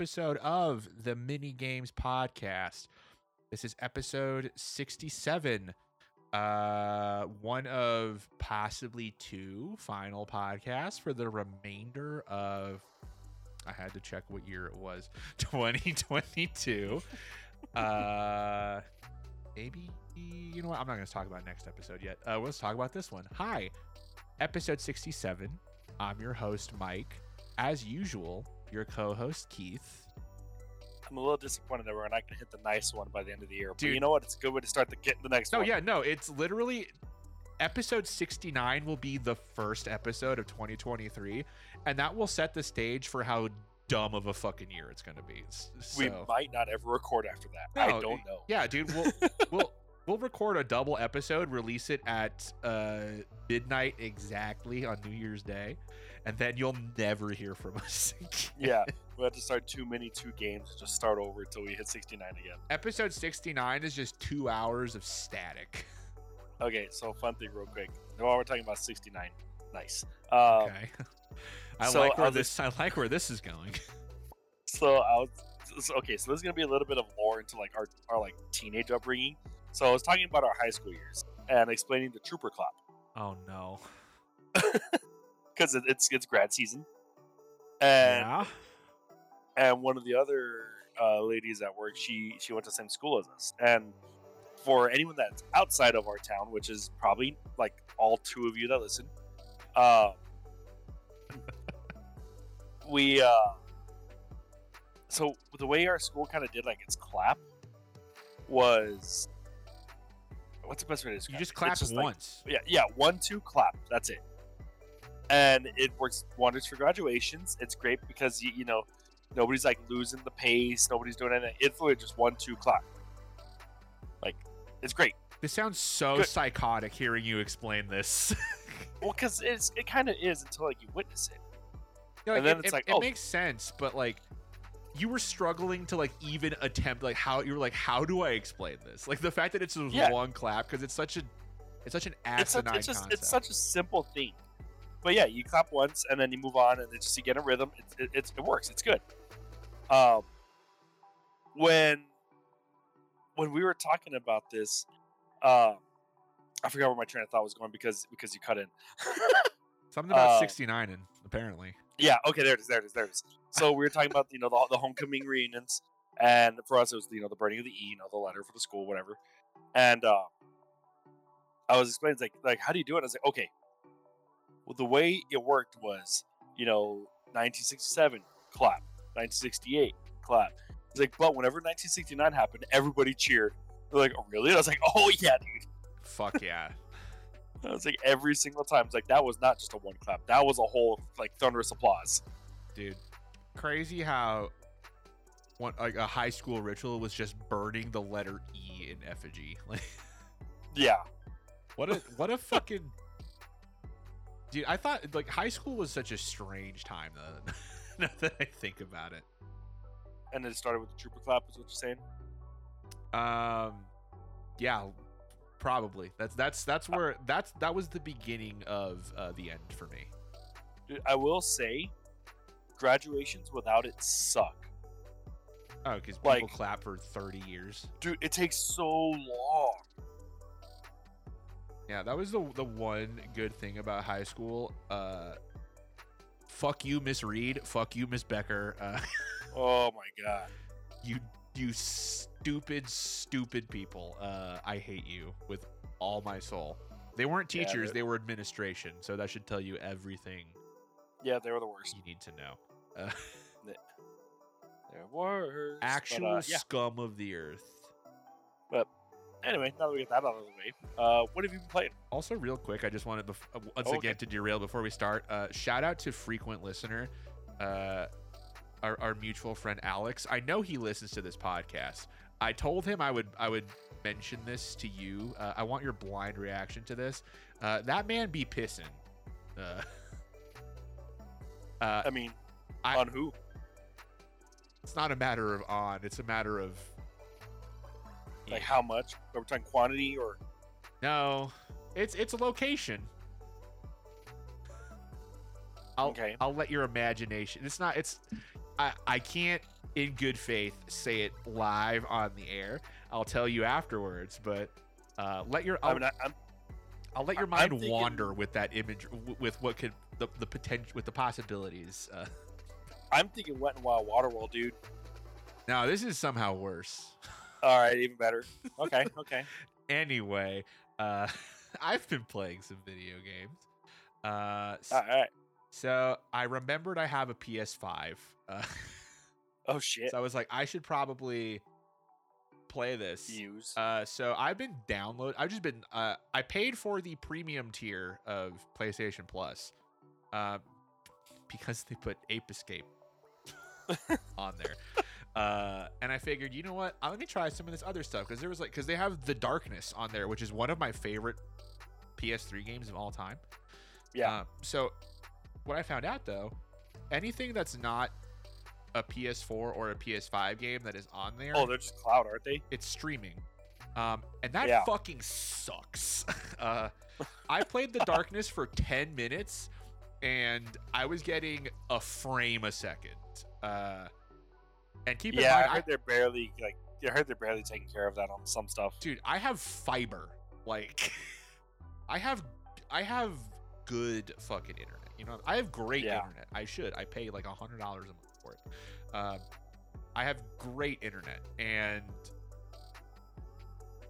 episode of the Mini Games Podcast. This is episode 67. Uh one of possibly two final podcasts for the remainder of I had to check what year it was. 2022. uh maybe you know what? I'm not going to talk about next episode yet. Uh let's talk about this one. Hi. Episode 67. I'm your host Mike as usual, your co-host Keith. I'm a little disappointed that we're not going to hit the nice one by the end of the year. But Dude. you know what? It's a good way to start the get the next No, one. yeah, no, it's literally episode 69 will be the first episode of 2023 and that will set the stage for how dumb of a fucking year it's going to be. S- we might not ever record after that. No, I don't know. Yeah, dude, we'll we'll we'll record a double episode, release it at uh midnight exactly on New Year's Day, and then you'll never hear from us. again. Yeah, we have to start too many two games and just start over until we hit 69 again. Episode 69 is just 2 hours of static. Okay, so fun thing, real quick. While we're talking about 69, nice. Um, Okay. I so like where this I like where this is going. So I was so, okay. So this is gonna be a little bit of lore into like our our like teenage upbringing. So I was talking about our high school years and explaining the trooper clap Oh no. Because it, it's it's grad season, and yeah. and one of the other uh, ladies at work, she she went to the same school as us. And for anyone that's outside of our town, which is probably like all two of you that listen, uh, we uh, so the way our school kind of did like its clap was what's the best way to describe it? You just it? clap It's like- once. yeah, yeah, one, two, clap. That's it. And it works wonders for graduations. It's great because you, you know nobody's like losing the pace. Nobody's doing anything. It's literally just one, two, clap. Like it's great. this sounds so Good. psychotic hearing you explain this. Well, because it's it kind of is until like you witness it. Yeah, And then it, it's it- like, it oh. makes sense, but like you were struggling to like even attempt like how you were like how do I explain this? Like the fact that it's just Yeah. one clap because it's such a it's such an It's, such, asinine it's just concept. it's such a simple thing. But yeah, you clap once and then you move on, and it's just you get a rhythm. It's it, it's, it works. It's good. Um, when when we were talking about this, um, I forgot where my train of thought was going because because you cut in. Something about uh, 69 and apparently. Yeah, okay, there it is, there it is, there it is. So we were talking about you know the, the homecoming reunions, and for us it was you know the burning of the E, you know the letter for the school, whatever. And uh, I was explaining like like how do you do it? I was like, okay, well the way it worked was you know 1967 clap, 1968 clap. It's like, but whenever 1969 happened, everybody cheered. They're like, oh really? And I was like, oh yeah, dude. Fuck yeah. I was like every single time. It's like that was not just a one clap. That was a whole like thunderous applause. Dude. Crazy how one like a high school ritual was just burning the letter E in effigy. Like Yeah. What a what a fucking dude! I thought like high school was such a strange time. Though, now that I think about it, And it started with the trooper clap, is what you're saying? um, yeah, probably that's that's that's Uh where that's that was the beginning of uh, the end for me. Dude, I will say, graduations without it suck. Oh, because people Like- clap for thirty years. Dude, it takes so long. Yeah, that was the the one good thing about high school. Uh, fuck you, Miss Reed. Fuck you, Miss Becker. Uh, Oh my god. you you stupid stupid people uh i hate you with all my soul they weren't teachers they're- they were administration so that should tell you everything Yeah, they were the worst. you need to know uh, They're worst. but, actual uh, yeah. scum of the earth Anyway, now that we get that out of the way, uh, what have you been playing? also real quick i just wanted bef- uh, once Oh, again to derail before we start uh shout out to frequent listener uh our, our mutual friend alex. I know he listens to this podcast. I told him i would i would mention this to you. Uh, i want your blind reaction to this. Uh that man be pissing. Uh uh, I mean, I- on who? it's not a matter of on it's a matter of Like how much? Are we talking quantity or? no it's it's a location I'll Okay. I'll let your imagination. It's not. It's. I I can't in good faith say it live on the air. I'll tell you afterwards, but uh, let your I'll, I mean, I, I'm I'll let your mind thinking- wander with that image, with what could the the potential with the possibilities. Uh, I'm thinking Wet and Wild Waterworld, dude. now this is somehow worse. All right, even better. Okay, okay. anyway, uh, I've been playing some video games. Uh, s- All right. so I remembered I have a PS5. Uh, Oh shit. so I was like, I should probably play this. Use. Uh, so I've been download. I've just been. Uh, I paid for the premium tier of PlayStation Plus, uh, because they put Ape Escape on there. Uh, and I figured, you know what? I'm gonna try some of this other stuff because there was like, because they have The Darkness on there, which is one of my favorite PS3 games of all time. yeah. Uh, so what I found out though, anything that's not a PS4 or a PS5 game that is on there, oh, they're just cloud, aren't they? it's streaming. Um, and that Yeah. fucking sucks. uh, I played The Darkness for 10 minutes and I was getting a frame a second. Uh, and keep in mind, I I, heard they're barely like. I heard they're barely taking care of that on some stuff. dude, I have fiber. Like, I have, I have good fucking internet. You know, I have great Yeah. internet. I should. I pay like a hundred dollars a month for it. Um, I have great internet, and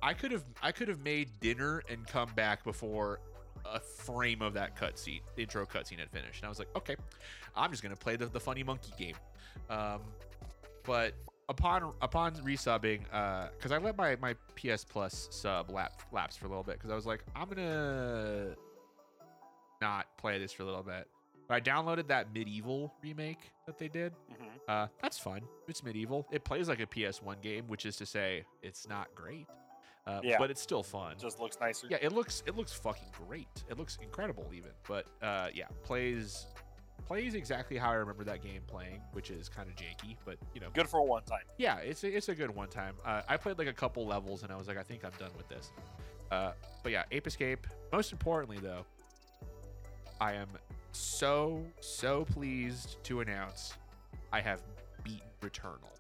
I could have, I could have made dinner and come back before a frame of that cutscene, intro cutscene had finished. And I was like, okay, I'm just gonna play the, the funny monkey game. Um, but upon upon resubbing, because I let my my PS Plus sub lap, lapse for a little bit, because I was like, I'm gonna not play this for a little bit. But I downloaded that MediEvil remake that they did. hmm Uh, that's fun. It's MediEvil. It plays like a PS1 game, which is to say, it's not great. Uh, Yeah. but it's still fun. Just looks nicer. Yeah, it looks it looks fucking great. It looks incredible even. But uh yeah, plays plays exactly how I remember that game playing, which is kind of janky, but you know, Good for a one time. yeah, it's a, it's a good one time. Uh, I played like a couple levels and I was like, I think I'm done with this. Uh, but yeah, Ape Escape. Most importantly, though, I am so so pleased to announce I have beaten Returnal.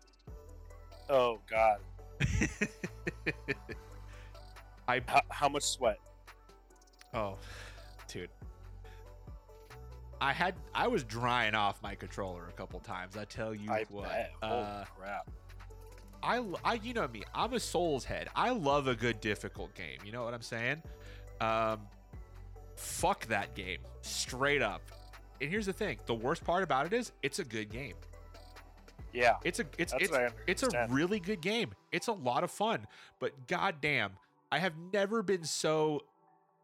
Oh god. I How, how much sweat? oh, dude. I had I was drying off my controller a couple times. I tell you I what. bet. Holy Uh, crap. I, I- you know me. I'm a Souls head. I love a good difficult game. You know what I'm saying? Um, fuck that game, straight up. And here's the thing: the worst part about it is, it's a good game. Yeah. It's a, it's, it's, it's a really good game. It's a lot of fun. But goddamn, I have never been so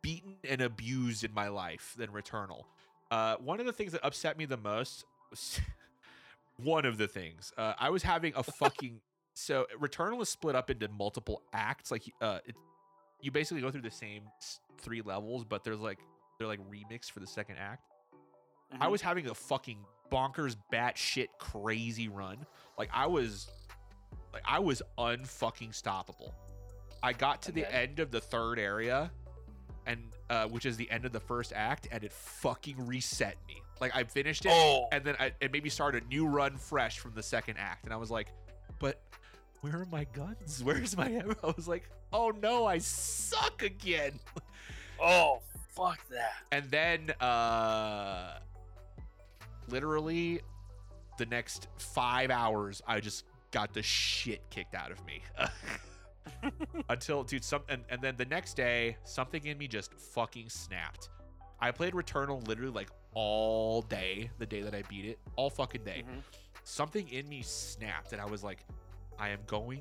beaten and abused in my life than Returnal. Uh, one of the things that upset me the most was one of the things uh, I was having a fucking so Returnal is split up into multiple acts. Like uh, it, you basically go through the same three levels, but there's like they're like remixed for the second act. I Mhm. was having a fucking bonkers batshit crazy run. Like I was like I was unfucking stoppable. I got to And the end of the third area and uh which is the end of the first act and it fucking reset me. Like I finished it Oh. and then I, it made me start a new run fresh from the second act and I was like, "But where are my guns? Where's my ammo?" I was like, "Oh no, I suck again." Oh, fuck that. and then uh literally the next five hours i just got the shit kicked out of me until dude some and, and then the next day something in me just fucking snapped i played returnal literally like all day the day that i beat it all fucking day Mhm. something in me snapped and I was like, I am going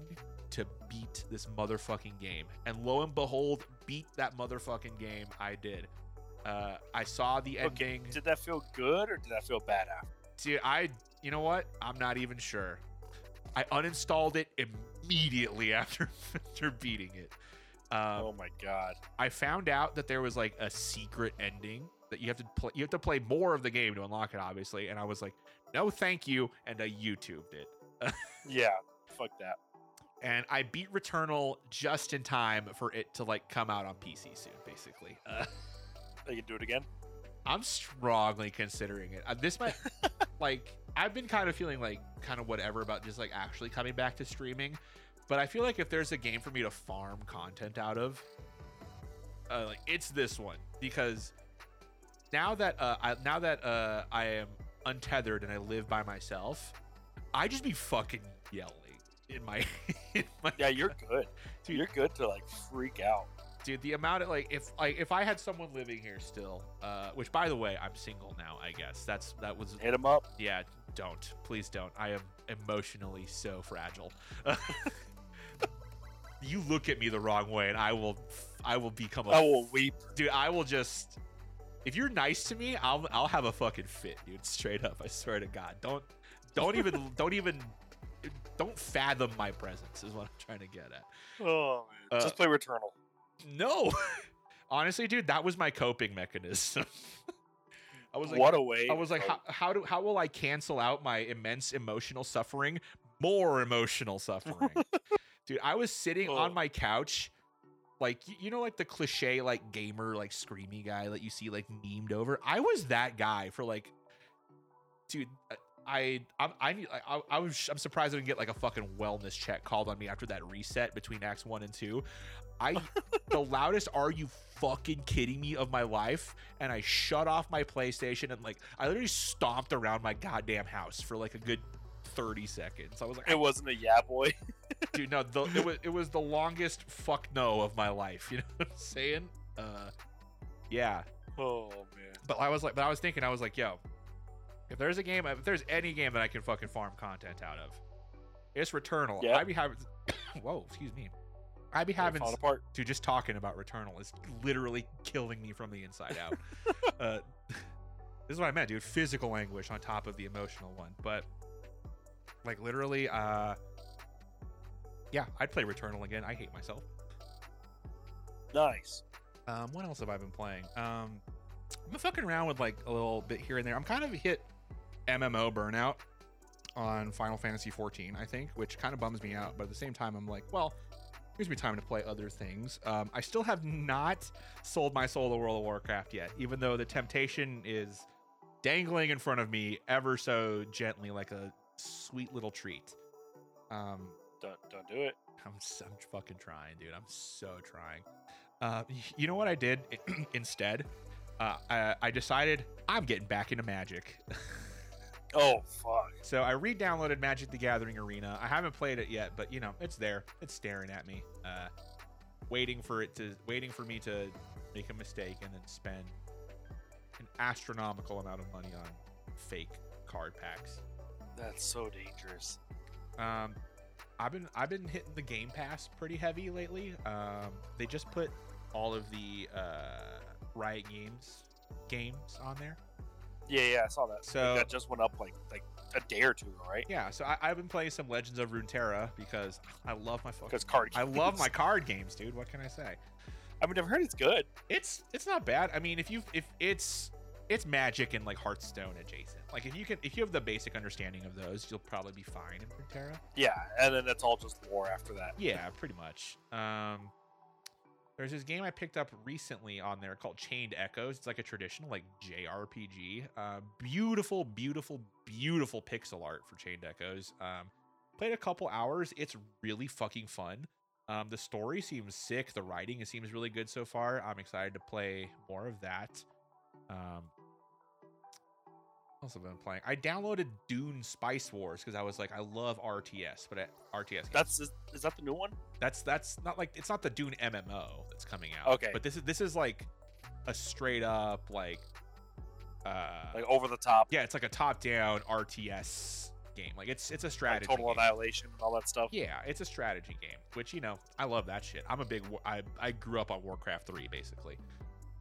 to beat this motherfucking game. And lo and behold, beat that motherfucking game. I did. Uh, I saw the Okay, ending. Did that feel good or did that feel bad after? See, I, you know what? I'm not even sure. I uninstalled it immediately after after beating it. Um, oh my god. I found out that there was like a secret ending that you have to play. You have to play more of the game to unlock it, obviously. And I was like, no, thank you, and I YouTubed it. Yeah. Fuck that. and I beat Returnal just in time for it to like come out on PC soon, basically. Uh, They can do it again. I'm strongly considering it. Uh, this might like I've been kind of feeling like kind of whatever about just like actually coming back to streaming, but I feel like if there's a game for me to farm content out of, uh, like it's this one because now that uh, I, now that uh, I am untethered and I live by myself, I just be fucking yelling in my, in my Yeah, you're good. Dude, you're good to like freak out. Dude the amount of like if like if i had someone living here still uh which by the way i'm single now i guess that's that was Hit him up. yeah don't please don't i am emotionally so fragile you look at me the wrong way and i will i will become a I will weep. dude i will just if you're nice to me i'll i'll have a fucking fit dude straight up i swear to god don't don't even don't even don't fathom my presence is what i'm trying to get at Oh man. Uh, Just play Returnal. No. Honestly, dude, that was my coping mechanism. I was like what a way. I was like how, how do how will I cancel out my immense emotional suffering? More emotional suffering. dude, I was sitting Oh. on my couch like you know like the cliche like gamer like screamy guy that you see like memed over. I was that guy for like dude I I I need I, I, was I'm surprised I didn't get like a fucking wellness check called on me after that reset between acts 1 and 2. I the loudest are you fucking kidding me of my life and I shut off my PlayStation and like I literally stomped around my goddamn house for like a good 30 seconds. I was like it wasn't a yeah boy. dude no the, it was it was the longest fuck no of my life, you know what I'm saying? Uh yeah. Oh man. But I was like, but I was thinking, I was like, yo, if there's a game, if there's any game that I can fucking farm content out of, it's Returnal. Yeah. I'd be having, whoa, excuse me. I'd be They're having, falling apart. dude, just talking about Returnal is literally killing me from the inside out. uh, this is what I meant, dude. Physical anguish on top of the emotional one. But like literally, uh, yeah, I'd play Returnal again. I hate myself. Nice. Um, what else have I been playing? Um, I've been fucking around with like a little bit here and there. I'm kind of hit MMO burnout on Final Fantasy 14, I think, which kind of bums me out. But at the same time, I'm like, well, here's me time to play other things. Um, I still have not sold my soul to World of Warcraft yet, even though the temptation is dangling in front of me ever so gently, like a sweet little treat. Um, Don't don't do it. I'm, s- I'm fucking trying, dude. I'm so trying. Uh, you know what I did instead? Uh, I, I decided I'm getting back into Magic. Oh fuck. so I re-downloaded Magic: The Gathering Arena. I haven't played it yet, but you know it's there. It's staring at me, uh, waiting for it to, waiting for me to make a mistake and then spend an astronomical amount of money on fake card packs. That's so dangerous. Um, I've been I've been hitting the Game Pass pretty heavy lately. Um, they just put all of the uh, Riot Games games on there. Yeah, yeah, I saw that. Like, So- that just went up like like a day or two right? Yeah, so I, I've been playing some Legends of Runeterra because I love my fucking. Because card. I love my card games, dude. What can I say? I mean, I've heard it's good. It's it's not bad. I mean, if you if it's it's Magic and like Hearthstone adjacent. Like if you can if you have the basic understanding of those, you'll probably be fine in Runeterra. Yeah, and then it's all just war after that. Yeah, pretty much. Um, there's this game I picked up recently on there called Chained Echoes. It's like a traditional like JRPG. Uh, beautiful, beautiful, beautiful pixel art for Chained Echoes. Um, played a couple hours. It's really fucking fun. Um, the story seems sick. The writing it seems really good so far. I'm excited to play more of that. Um, what else have I been playing? I downloaded Dune Spice Wars because I was like, I love RTS, but RTS. games. That's is, is that the new one? That's that's not like it's not the Dune MMO that's coming out. Okay. But this is this is like a straight up like uh Like over the top, yeah, it's like a top down RTS game. Like it's it's a like strategy. total game. annihilation and all that stuff. Yeah, it's a strategy game, which you know I love that shit. I'm a big I I grew up on Warcraft three basically.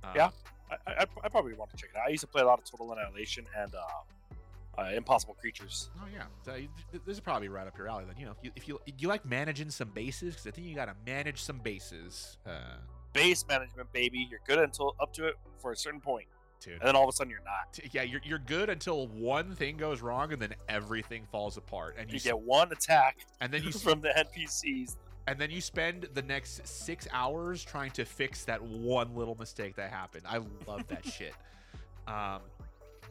Um, Yeah. I, I, I probably want to check it out. I used to play a lot of Total Annihilation and uh, uh, Impossible Creatures. Oh yeah, so you- this is probably right up your alley. Then you know, if you if you, you like managing some bases, because I think you got to manage some bases, uh, Base management, baby. You're good until up to it for a certain point, dude. and then all of a sudden you're not. Yeah, you're, you're good until one thing goes wrong and then everything falls apart, and you, You get one attack and then you from the NPCs. And then you spend the next six hours trying to fix that one little mistake that happened. I love that shit. Um,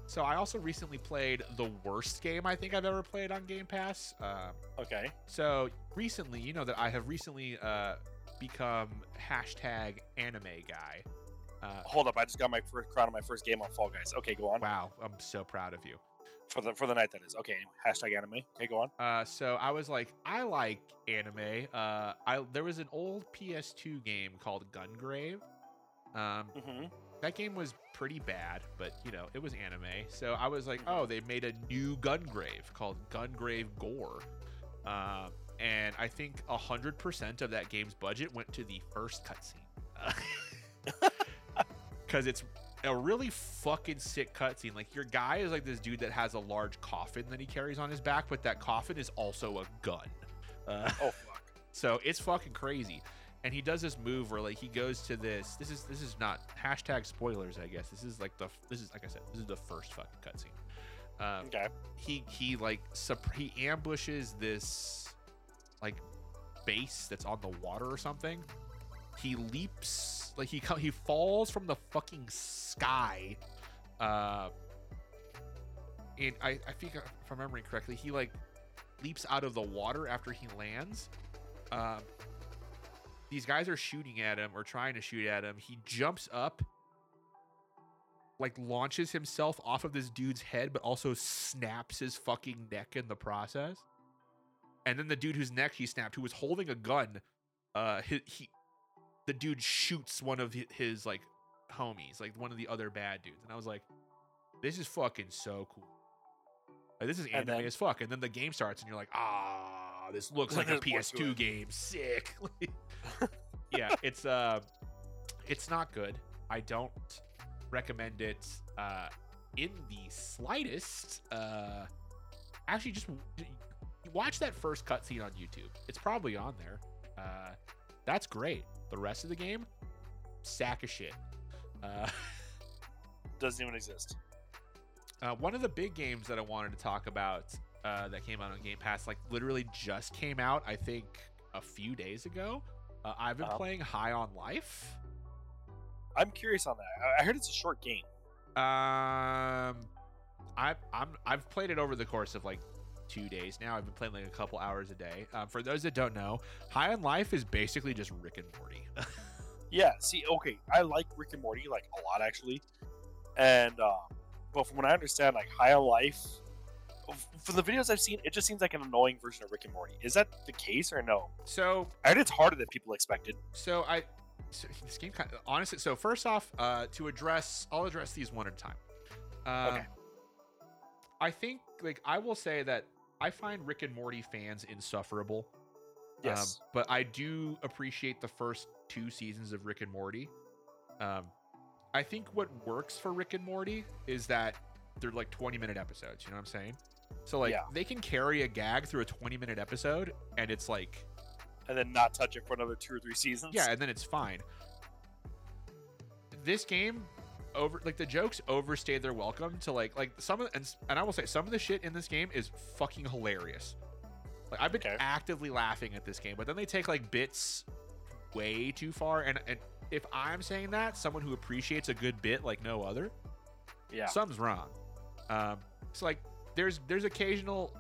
so I also recently played the worst game I think I've ever played on Game Pass. Um, Okay. so recently, you know that I have recently uh, become hashtag anime guy. Uh, Hold up, I just got my first crown of my first game on Fall Guys. Okay, go on. wow, I'm so proud of you. For the for the night that is. Okay, hashtag anime. Okay, go on. Uh, so I was like, I like anime. Uh, I there was an old PS2 game called Gungrave. Um, Mm-hmm. that game was pretty bad, but you know it was anime. So I was like, oh, they made a new Gungrave called Gungrave Gore. Um, and I think a hundred percent of that game's budget went to the first cutscene. Because it's a really fucking sick cutscene. Like your guy is like this dude that has a large coffin that he carries on his back, but that coffin is also a gun. Uh, Oh fuck. so it's fucking crazy. And he does this move where like he goes to this. This is this is not hashtag spoilers, I guess. This is like the this is like I said, this is the first fucking cutscene. Um, Okay. he he like sup- he ambushes this like base that's on the water or something. He leaps like he he falls from the fucking sky. Uh, and I I think if I'm remembering correctly, he like leaps out of the water after he lands. Um, these guys are shooting at him or trying to shoot at him. He jumps up, like launches himself off of this dude's head, but also snaps his fucking neck in the process. And then the dude whose neck he snapped, who was holding a gun, uh, he, he the dude shoots one of his like homies, like one of the other bad dudes, and I was like, this is fucking so cool. Like, this is And anime then- as fuck, and then the game starts, and you're like, ah, this looks like a There's more to PS2 game, sick. yeah, it's uh, it's not good. I don't recommend it uh, in the slightest. Uh, actually, just watch that first cutscene on YouTube. It's probably on there. Uh, that's great. The rest of the game, sack of shit. Uh, Doesn't even exist. uh, one of the big games that I wanted to talk about uh, that came out on Game Pass, like literally just came out, I think a few days ago. Uh, I've been Uh-huh. playing High on Life. I'm curious on that. I- I heard it's a short game. Um, I I'm I've played it over the course of like two days now. I've been playing like a couple hours a day. Um, for those that don't know, High on Life is basically just Rick and Morty. Yeah. See, okay, I like Rick and Morty like a lot actually, and uh, but from what I understand, like High on Life, from the videos I've seen, it just seems like an annoying version of Rick and Morty. Is that the case or no? so I heard it's harder than people expected. so I so this game kind of honestly. So first off, uh, to address, I'll address these one at a time. Um, Okay. I think like I will say that I find Rick and Morty fans insufferable. Yes. Um, but I do appreciate the first two seasons of Rick and Morty. Um, I think what works for Rick and Morty is that they're like 20 minute episodes. You know what I'm saying? So like Yeah. they can carry a gag through a 20 minute episode, and it's like and then not touch it for another two or three seasons. yeah, and then it's fine. This game over like the jokes overstayed their welcome to like like some of and, and I will say some of the shit in this game is fucking hilarious. Like I've been Okay. actively laughing at this game, but then they take like bits way too far and and if I'm saying that, someone who appreciates a good bit like no other, Yeah. something's wrong. Um, so like there's there's occasional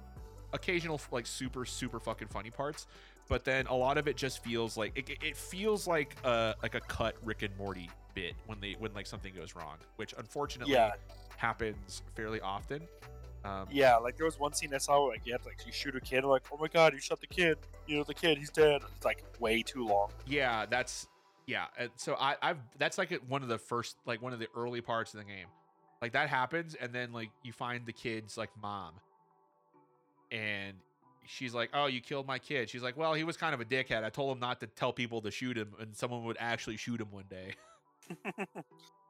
occasional like super super fucking funny parts, but then a lot of it just feels like it, it- feels like a like a cut Rick and Morty bit when they when like something goes wrong, which unfortunately Yeah. happens fairly often. Um, Yeah, like there was one scene I saw where like you had to like you shoot a kid, like oh my god, you shot the kid. You know the kid, he's dead. It's like way too long. yeah, that's yeah. And so I I've that's like one of the first like one of the early parts of the game. Like that happens, and then like you find the kid's like mom, and she's like, "Oh, you killed my kid." She's like, "Well, he was kind of a dickhead. I told him not to tell people to shoot him, and someone would actually shoot him one day."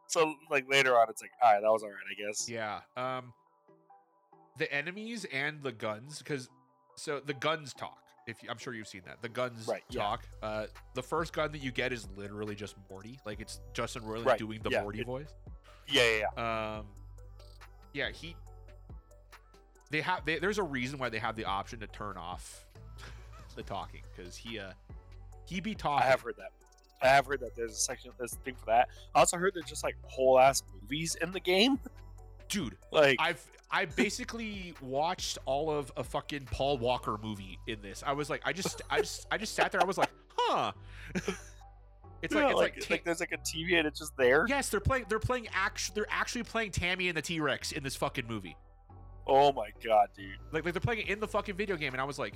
so like later on, it's like all right, that was all right, I guess. Yeah. Um the enemies and the guns cuz so the guns talk. If you, I'm sure you've seen that. The guns Right, yeah. talk. Uh the first gun that you get is literally just Morty. Like it's Justin Roiland Right, doing the yeah, Morty it- voice. Yeah, yeah, yeah. Um Yeah, he they have they, there's a reason why they have the option to turn off the talking cuz he uh he be talking. I have heard that. I have heard that there's a section, there's a thing for that. I also heard there's just like whole ass movies in the game. Dude, Like, I've I basically watched all of a fucking Paul Walker movie in this. I was like, I just I just I just sat there. I was like, huh. it's like it's like, like, ta- like there's like a TV and it's just there. yes, they're playing they're playing act they're actually playing Tammy and the T Rex in this fucking movie. Oh my god, dude. Like like they're playing it in the fucking video game, and I was like,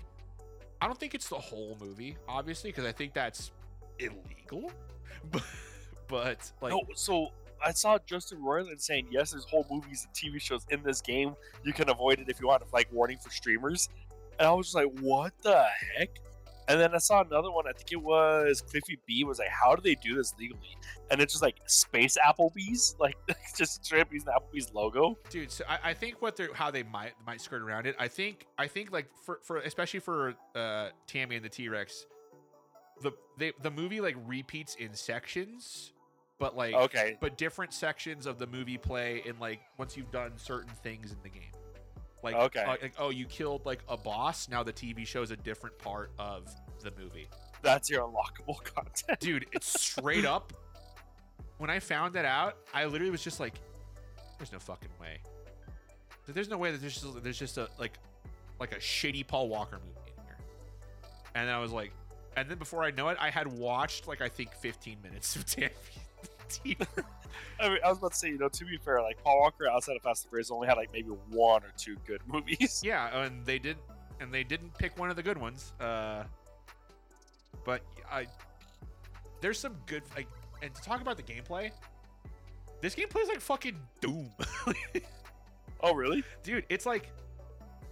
I don't think it's the whole movie, obviously, because I think that's illegal. But but like no, so I saw Justin Roiland saying yes, there's whole movies and TV shows in this game. You can avoid it if you want, like warning for streamers. And I was just like, what the heck? And then I saw another one. I think it was Cliffy B. Was like, how do they do this legally? And it's just like space Applebee's, like just using the Applebee's logo. dude so I, I think what they're how they might might skirt around it i think i think like for for especially for uh tammy and the t-rex the they the movie like repeats in sections but like Okay, but different sections of the movie play in like once you've done certain things in the game like Okay. uh, like oh you killed like a boss now the tv shows a different part of the movie that's your unlockable content. dude it's straight up when i found that out i literally was just like there's no fucking way there's no way that there's just, there's just a like like a shitty paul walker movie in here and i was like and then before i know it i had watched like i think 15 minutes of Tammy. I mean, I was about to say, you know, to be fair, like Paul Walker outside of Fast and Furious only had like maybe one or two good movies. yeah and they did and they didn't pick one of the good ones uh but i there's some good like and to talk about the gameplay this gameplay is like fucking doom Oh, really? dude it's like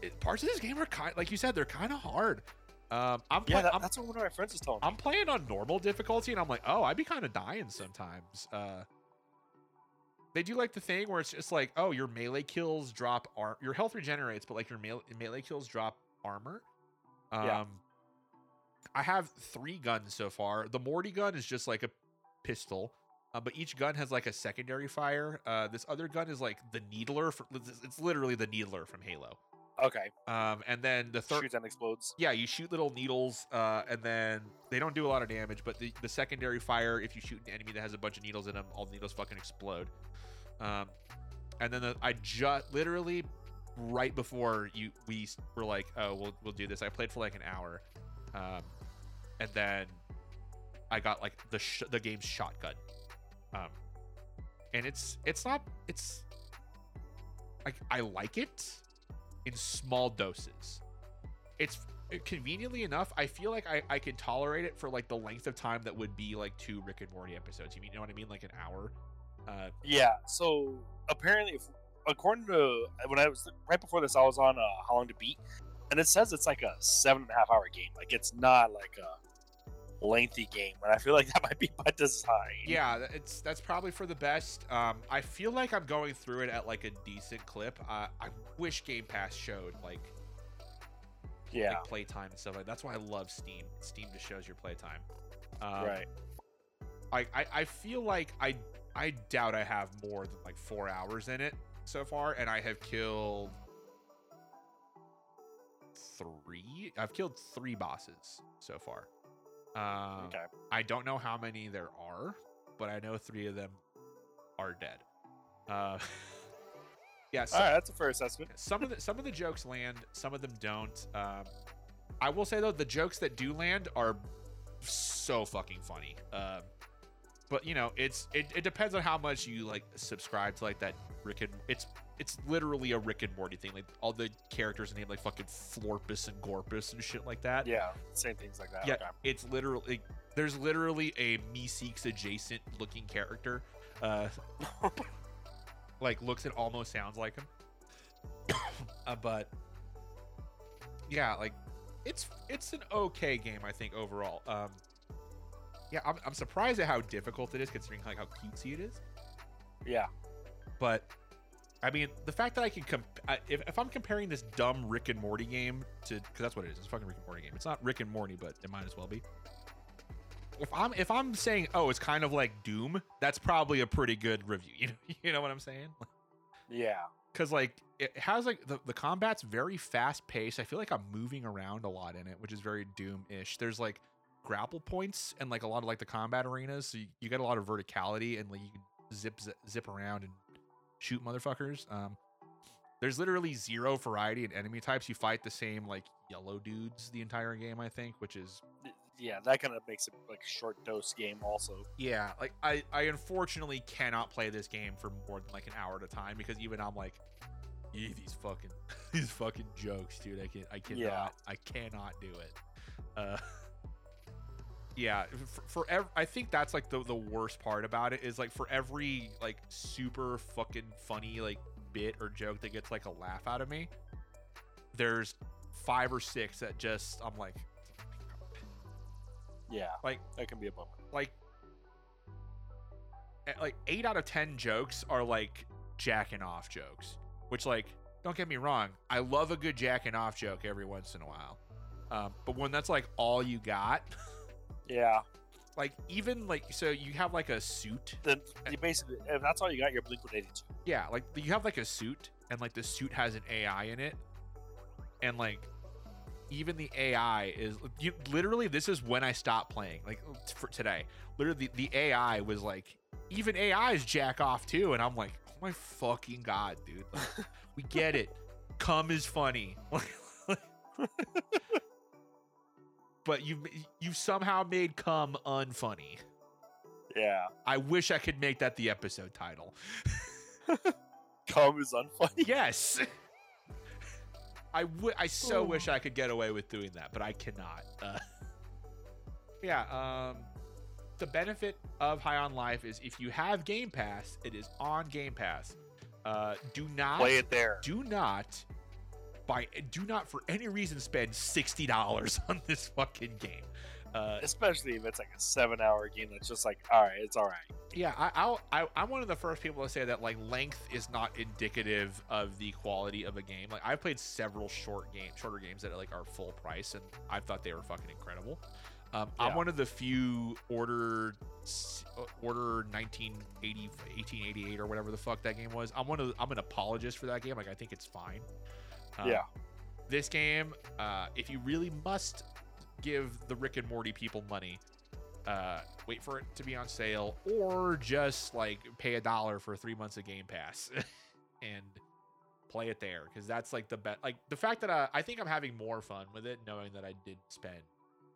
it, parts of this game are kind like you said they're kind of hard um i'm, Yeah, play- that, I'm, that's what one of my friends was telling me. I'm playing on normal difficulty and i'm like oh i'd be kind of dying sometimes uh they do like the thing where it's just like oh your melee kills drop arm your health regenerates but like your melee, melee kills drop armor. Um Yeah. i have three guns so far. The morty gun is just like a pistol uh, but each gun has like a secondary fire. Uh this other gun is like the needler for, it's literally the needler from halo Okay, um and then the third shoots and explodes. yeah, you shoot little needles, uh, and then they don't do a lot of damage. But the, the secondary fire, if you shoot an enemy that has a bunch of needles in them, all the needles fucking explode. Um, and then the, I just literally right before you we were like, oh, we'll we'll do this. I played for like an hour, um, and then I got like the sh- the game's shotgun, um, and it's it's not it's like I like it in small doses. It's conveniently enough, I feel like I, I can tolerate it for like the length of time that would be like two Rick and Morty episodes. You mean you know what I mean? Like an hour. Uh, Yeah. So apparently, if, according to when I was right before this, I was on uh, How Long to Beat, and it says it's like a seven and a half hour game. Like it's not like a lengthy game, and I feel like that might be by design. yeah, it's that's probably for the best. Um, I feel like I'm going through it at like a decent clip. Uh, I wish Game Pass showed like Yeah. like playtime and stuff like. That's why I love Steam. Steam just shows your playtime. Um, right. I, I I feel like I I doubt I have more than like four hours in it so far, and I have killed three. I've killed three bosses so far. Um, Okay. I don't know how many there are, but I know three of them are dead. Uh, yeah, so- All right. That's a fair assessment. some of the some of the jokes land, some of them don't. Um, I will say though, the jokes that do land are so fucking funny. Um, but you know, it's it, it depends on how much you like subscribe to like that Rick and it's it's literally a Rick and Morty thing. Like all the characters are named like fucking Florpus and Gorpus and shit like that. Yeah. Same things like that. Yeah, Okay. it's literally there's literally a Meeseeks adjacent looking character. Uh, like looks and almost sounds like him. uh, but yeah, like it's it's an okay game I think overall. Um, yeah, I'm, I'm surprised at how difficult it is considering like how cutesy it is. Yeah. But I mean, the fact that I can comp- I, if, if I'm comparing this dumb Rick and Morty game to because that's what it is, it's a fucking Rick and Morty game. It's not Rick and Morty, but it might as well be. If I'm if I'm saying oh it's kind of like Doom, that's probably a pretty good review. You know, you know what I'm saying? Yeah. Because like it has like the, the combat's very fast paced. I feel like I'm moving around a lot in it, which is very Doom ish. There's like grapple points and like a lot of like the combat arenas. So you, you get a lot of verticality and like you can zip zip, zip around and shoot motherfuckers. Um, there's literally zero variety in enemy types. You fight the same like yellow dudes the entire game, I think, which is Yeah, that kind of makes it like a short dose game. Also, yeah. Like I I unfortunately cannot play this game for more than like an hour at a time because even I'm like, "Ee, these fucking these fucking jokes, dude. I can I cannot Yeah. I cannot do it. Uh, yeah, for, for ev- I think that's like the the worst part about it is like for every like super fucking funny like bit or joke that gets like a laugh out of me, there's five or six that just I'm like yeah, like that can be a bummer. like eh, like eight out of ten jokes are like jacking off jokes which like don't get me wrong i love a good jacking off joke every once in a while um, but when that's like all you got Yeah, like even like so you have like a suit. Then you basically if that's all you got, you're Blink One Eighty Two. yeah like you have like a suit and like the suit has an ai in it. And like even the ai is you literally this is when i stopped playing like for today. Literally the, the ai was like even ai's jack off too and i'm like oh my fucking god dude. Like, we get it. Cum is funny but you you somehow made cum unfunny Yeah, i wish i could make that the episode title cum is unfunny. Yes. I wi- I so wish I could get away with doing that, but I cannot. Uh, yeah. Um, the benefit of High on Life is if you have Game Pass, it is on Game Pass. Uh, do not Play it there. do not by do not for any reason spend sixty dollars on this fucking game. Uh, Especially if it's like a seven-hour game that's just like, all right, it's all right. yeah, I, I'll, I, I'm one of the first people to say that like length is not indicative of the quality of a game. Like I've played several short game, shorter games that like are full price, and I thought they were fucking incredible. Um, I'm one of the few order uh, order 1980 1888 or whatever the fuck that game was. I'm one of the, I'm an apologist for that game. Like I think it's fine. Um, Yeah. This game, uh, if you really must give the Rick and Morty people money, uh, wait for it to be on sale, or just like pay a dollar for three months of Game Pass and play it there because that's like the best. Like the fact that uh, I think I'm having more fun with it knowing that I did spend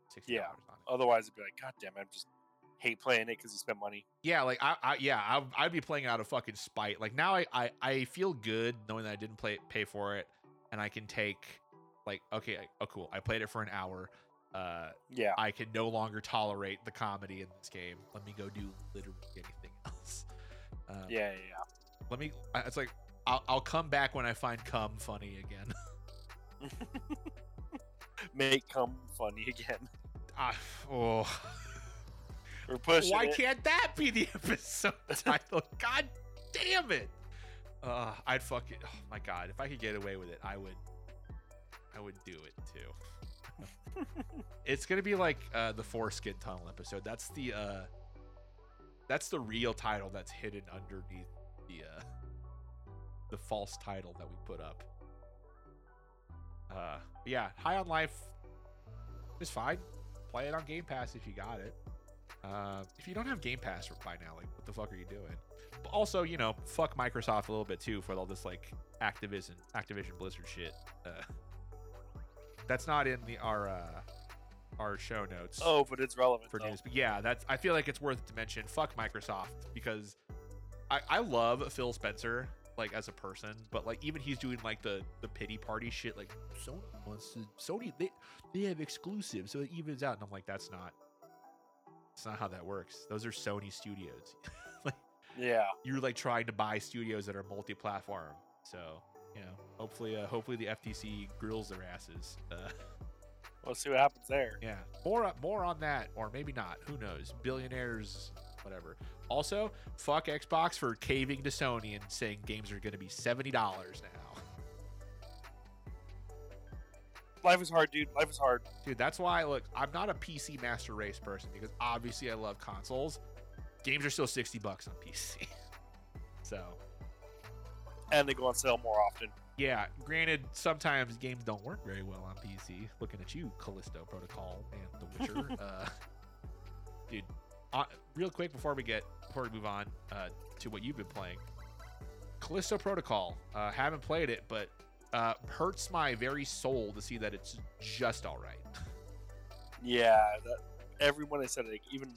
sixty Yeah. dollars on it. Otherwise, it'd be like, God damn it, I just hate playing it because you spend money. Yeah, like I, I yeah, I, I'd be playing out of fucking spite. Like now, I, I, I feel good knowing that I didn't play pay for it, and I can take like okay, oh cool, I played it for an hour. Uh, Yeah, I can no longer tolerate the comedy in this game. Let me go do literally anything else. Um, yeah, yeah, yeah. Let me. It's like I'll, I'll come back when I find cum funny again. Make cum funny again. ah, oh. We're pushing Why it. can't that be the episode title? God damn it! Uh, I'd fuck it. Oh my god, if I could get away with it, I would. I would do it too. it's gonna be like uh, the foreskin tunnel episode. That's the. uh That's the real title that's hidden underneath the. uh The false title that we put up. Uh, yeah, High on Life is fine. Play it on Game Pass if you got it. Uh, if you don't have Game Pass by now, like what the fuck are you doing? But also, you know, fuck Microsoft a little bit too for all this like Activision, Activision Blizzard shit. Uh, that's not in the our uh, our show notes Oh, but it's relevant. for though. news. But yeah, that's I feel like it's worth to mention. Fuck Microsoft because I I love Phil Spencer like as a person, but like even he's doing like the the pity party shit. Like Sony wants to Sony they they have exclusives, so it evens out. And I'm like, that's not. That's not how that works. Those are Sony studios. Yeah, you're like trying to buy studios that are multi-platform. So you know, hopefully, uh, hopefully the FTC grills their asses. Uh, we'll see what happens there. yeah, more more on that, or maybe not. Who knows? Billionaires, whatever. Also, fuck Xbox for caving to Sony and saying games are going to be seventy dollars now. Life is hard, dude. Life is hard. Dude, that's why look, I'm not a PC master race person because obviously I love consoles. Games are still sixty bucks on PC. so And they go on sale more often. Yeah, granted, sometimes games don't work very well on PC. Looking at you, Callisto Protocol and The Witcher. uh, dude, uh, real quick before we get before we move on uh, to what you've been playing, Callisto Protocol. Uh, haven't played it, but uh, hurts my very soul to see that it's just all right. Yeah, that, everyone I said like even.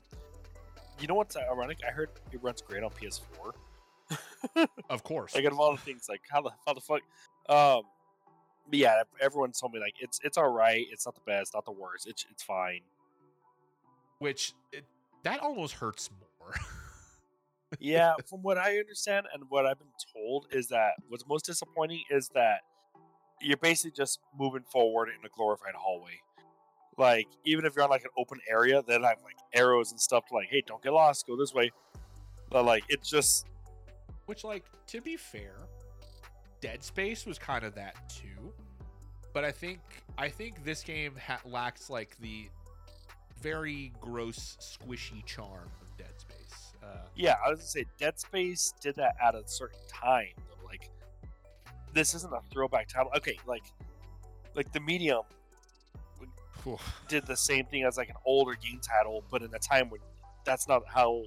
You know what's ironic? I heard it runs great on PS4. of course. Like of all the things, like how the how the fuck. Um, but yeah, everyone told me like it's it's all right. It's not the best, not the worst. It's it's fine. Which it, that almost hurts more. yeah, from what I understand and what I've been told is that what's most disappointing is that you're basically just moving forward in a glorified hallway. Like even if you're on like an open area, then I have like arrows and stuff to like, hey, don't get lost, go this way. But like it's just which like to be fair, Dead Space was kind of that too. But I think I think this game ha- lacks like the very gross, squishy charm of Dead Space. Uh, yeah, I was gonna say Dead Space did that at a certain time. Though. Like this isn't a throwback title. Okay, like like the medium did the same thing as like an older game title, but in a time when that's not how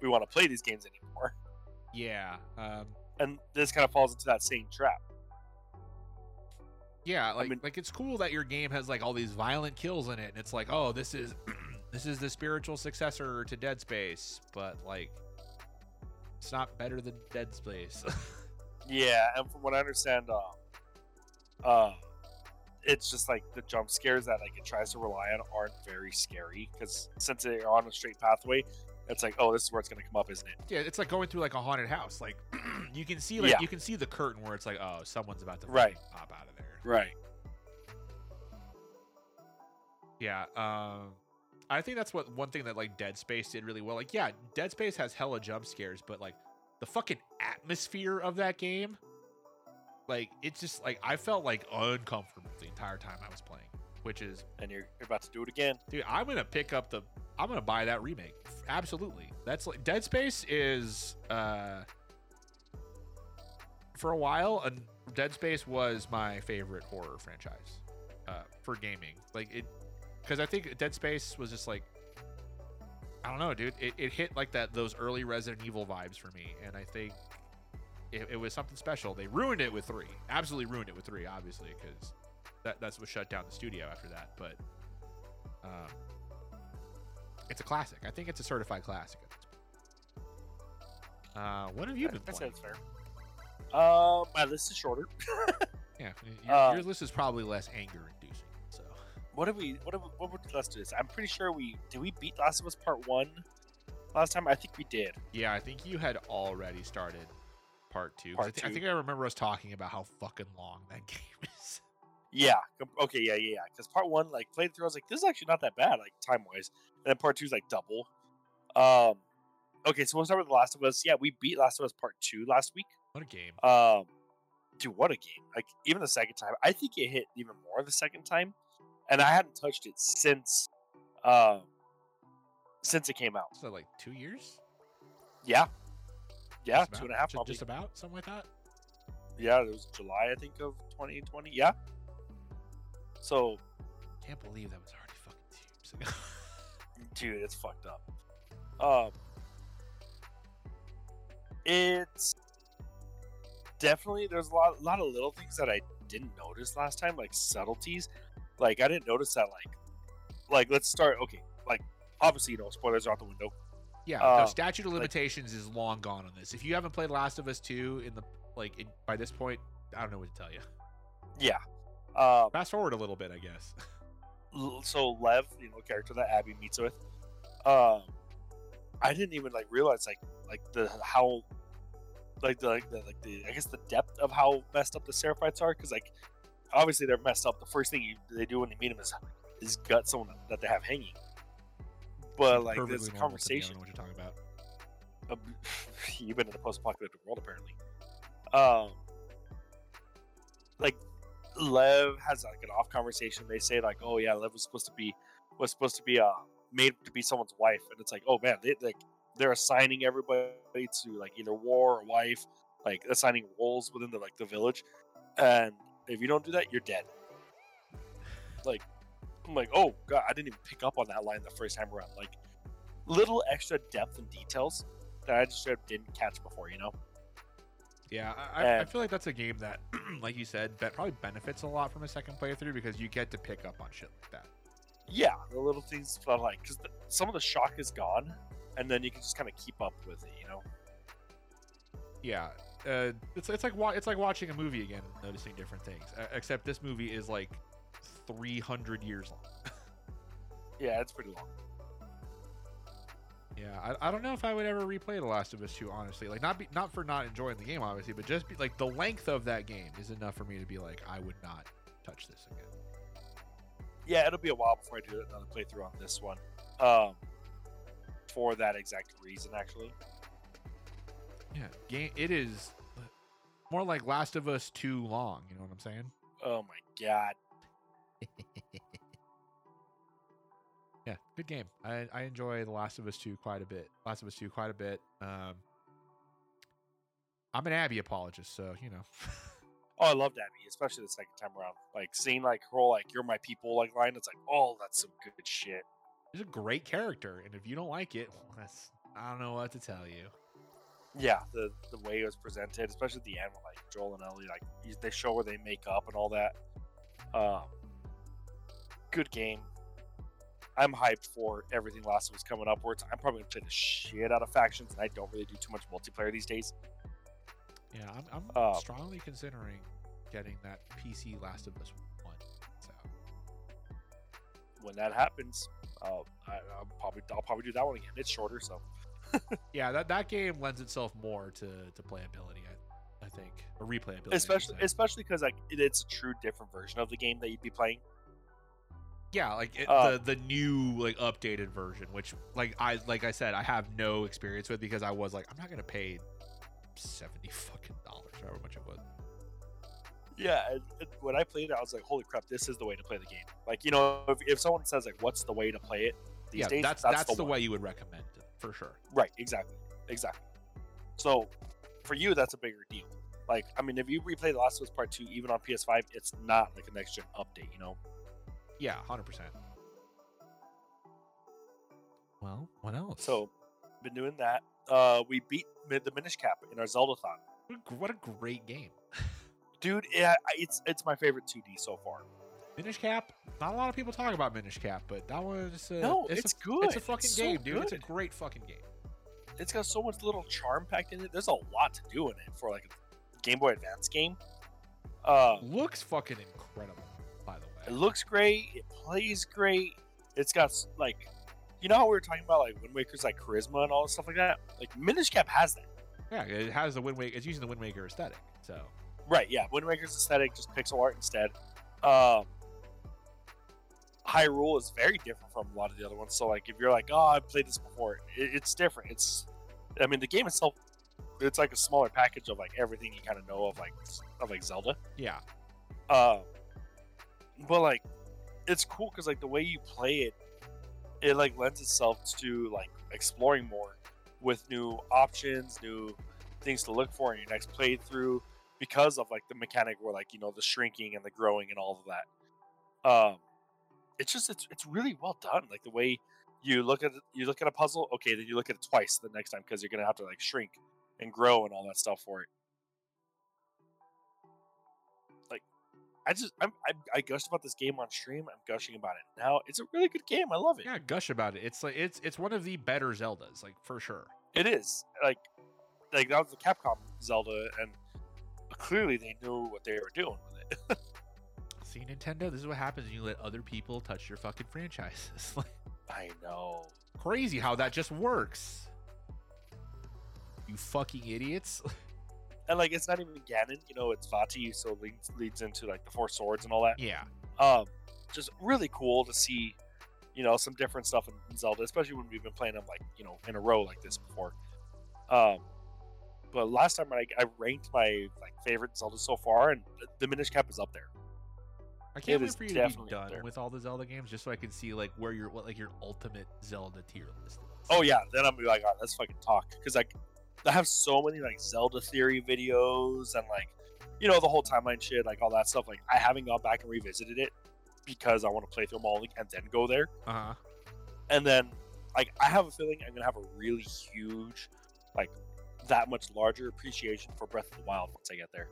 we want to play these games anymore. Yeah. Um, and this kind of falls into that same trap. Yeah, like I mean, like it's cool that your game has like all these violent kills in it, and it's like, oh, this is this is the spiritual successor to Dead Space, but like it's not better than Dead Space. yeah, and from what I understand, uh, uh, it's just like the jump scares that like it tries to rely on aren't very scary because since they're on a straight pathway, it's like, oh, this is where it's gonna come up, isn't it? Yeah, it's like going through like a haunted house. Like you can see like Yeah. you can see the curtain where it's like, oh, someone's about to Right. pop out of there. Right. Yeah. Um, I think that's what one thing that like Dead Space did really well. Like, yeah, Dead Space has hella jump scares, but like the fucking atmosphere of that game, like it's just like I felt like uncomfortable entire time I was playing. Which is, And you're, you're about to do it again. dude, I'm gonna pick up the, I'm gonna buy that remake. Absolutely. That's like Dead Space is, uh, for a while, and Dead Space was my favorite horror franchise, uh, for gaming. Like it, because I think Dead Space was just like, I don't know, dude. It, it hit like that those early Resident Evil vibes for me, and I think it, it was something special. They ruined it with three, absolutely ruined it with three, obviously, because that that's what shut down the studio after that. But um, it's a classic. I think it's a certified classic. At this point. Uh, what have you been I playing? fair. Uh, my list is shorter. Yeah, your, Uh, your list is probably less anger inducing. So What did we? What did we, what would let's do this? I'm pretty sure we did. We beat Last of Us Part One last time. I think we did. yeah, I think you had already started part Two. Part I, thi- I think I remember us talking about how fucking long that game is. Yeah. Okay. Yeah. Yeah. Yeah. Because Part One, like played through, I was like, this is actually not that bad, like time wise. And then Part Two is like double. Um. Okay, so we'll start with The Last of Us. Yeah, we beat Last of Us Part Two last week. What a game! Um, dude, what a game! Like even the second time, I think it hit even more the second time, and I hadn't touched it since, um, since it came out. So like two years? Yeah, yeah, about? and a half, probably. Just about something like that. Yeah, it was July, I think, of 2020. Yeah. So, Can't believe that was already fucking two years ago. dude, it's fucked up. Um, it's definitely there's a lot, a lot of little things that I didn't notice last time, like subtleties. Like I didn't notice that, like, like let's start. Okay, like obviously, you know, spoilers are out the window. Yeah, Uh, no, statute of like- limitations is long gone on this. If you haven't played Last of Us 2 in the like in, by this point, I don't know what to tell you. Yeah. Um, Fast forward a little bit, I guess. so Lev, you know, character that Abby meets with, um, I didn't even like realize like like the how like the like the, like the I guess the depth of how messed up the Seraphites are because like obviously they're messed up. The first thing you, they do when they meet him is is gut someone that they have hanging. But like this normal to I conversation, don't know what you're talking about. um, you've been in a post-apocalyptic world apparently. Um, like Lev has like an off conversation. They say like, "Oh yeah, Lev was supposed to be was supposed to be uh made to be someone's wife," and it's like, "Oh man, they like they're assigning everybody to like either war or wife, like assigning roles within the like the village." and if you don't do that, you're dead. Like, I'm like, oh god, I didn't even pick up on that line the first time around. Like, little extra depth and details that I just didn't catch before. You know? Yeah, I, I- feel like that's a game that, like you said, that probably benefits a lot from a second playthrough because you get to pick up on shit like that. Yeah, the little things felt like because some of the shock is gone, and then you can just kind of keep up with it. You know? Yeah, uh, it's it's like wa- it's like watching a movie again, noticing different things. Uh, except this movie is like 300 years long. Yeah, it's pretty long. Yeah, I, I don't know if I would ever replay The Last of Us 2, honestly. Like, not be, not for not enjoying the game, obviously, but just be, like the length of that game is enough for me to be like, I would not touch this again. Yeah, it'll be a while before I do another playthrough on this one. Um, for that exact reason, actually. Yeah, game. It is more like Last of Us 2 long. You know what I'm saying? Oh my god. Yeah, good game. I, I enjoy The Last of Us 2 quite a bit. Last of Us 2 quite a bit. Um, I'm an Abby apologist, so you know. Oh, I loved Abby, especially the second time around. Like seeing like her whole like "You're my people" like line. It's like, oh, that's some good shit. She's a great character, and if you don't like it, well, that's I don't know what to tell you. Yeah, the the way it was presented, especially at the end, with, like Joel and Ellie, like they show where they make up and all that. Um, good game. I'm hyped for everything Last of Us coming upwards. I'm probably gonna play the shit out of factions, and I don't really do too much multiplayer these days. Yeah, I'm, I'm Uh, strongly considering getting that PC Last of Us one. So When that happens, uh, I, I'll probably I'll probably do that one again. It's shorter, so yeah, that, that game lends itself more to, to playability, I, I think, or replayability. Especially especially because like it's a true different version of the game that you'd be playing. Yeah, like it, uh, the the new like updated version, which like I like I said, I have no experience with because I was like, I'm not gonna pay seventy fucking dollars, however much it was. Yeah, and, and when I played it, I was like, "Holy crap, this is the way to play the game!" Like, you know, if, if someone says like, "What's the way to play it?" These yeah, days, that's that's, the, one. way you would recommend it for sure. Right, exactly, exactly. So, for you, that's a bigger deal. Like, I mean, if you replay The Last of Us Part Two, even on PS5, it's not like a next gen update. You know? Yeah, hundred percent. Well, what else? So, been doing that. Uh, we beat the Minish Cap in our Zelda-thon. what a, great game. Dude, yeah, it's it's my favorite 2D so far. Minish Cap. Not a lot of people talk about Minish Cap, but that one is a, No, it's, it's a, good. It's a fucking It's so game, dude. It's a great fucking game. It's got so much little charm packed in it. There's a lot to do in it for like a Game Boy Advance game. Uh, Looks fucking incredible, by the It looks great. It plays great. It's got like, you know how we were talking about like Wind Waker's like charisma and all this stuff like that. Like Minish Cap has that. Yeah, it has the Wind Waker. It's using the Wind Waker aesthetic. So Right? Yeah. Wind Waker's aesthetic, just pixel art instead. Um, Hyrule is very different from a lot of the other ones. So like, if you're like, oh, I've played this before, it, it's different. It's, I mean, the game itself, it's like a smaller package of like everything you kind of know of like of like Zelda. yeah, Um, but like, it's cool because like the way you play it, it like lends itself to like exploring more with new options, new things to look for in your next playthrough because of like the mechanic where like you know the shrinking and the growing and all of that. Um, it's just it's it's really well done. Like the way you look at you look at a puzzle, okay, then you look at it twice the next time because you're gonna have to like shrink and grow and all that stuff for it. I just I'm, I I gushed about this game on stream. I'm gushing about it now. It's a really good game. I love it. yeah. Gush about it. It's like it's it's one of the better Zeldas, like for sure. It is like like that was the Capcom Zelda, and clearly they knew what they were doing with it. See, Nintendo. This is what happens when you let other people touch your fucking franchises. like I know. crazy how that just works. You fucking idiots. And like it's not even Ganon, you know, it's Vaati, so leads leads into like the Four Swords and all that. yeah. Um, just really cool to see, you know, some different stuff in, Zelda, especially when we've been playing them like you know in a row like this before. Um, but last time I, I ranked my like favorite Zelda so far, and the, Minish Cap is up there. I can't It wait for you to be done with all the Zelda games, just so I can see like where your what like your ultimate Zelda tier list. Is. Oh yeah, then I'm gonna be like, all right, let's fucking talk, because like I have so many like Zelda theory videos and like you know, the whole timeline shit, like all that stuff. Like I haven't gone back and revisited it because I want to play through them all and then go there. Uh huh. And then, like, I have a feeling I'm gonna have a really huge, like, that much larger appreciation for Breath of the Wild once I get there.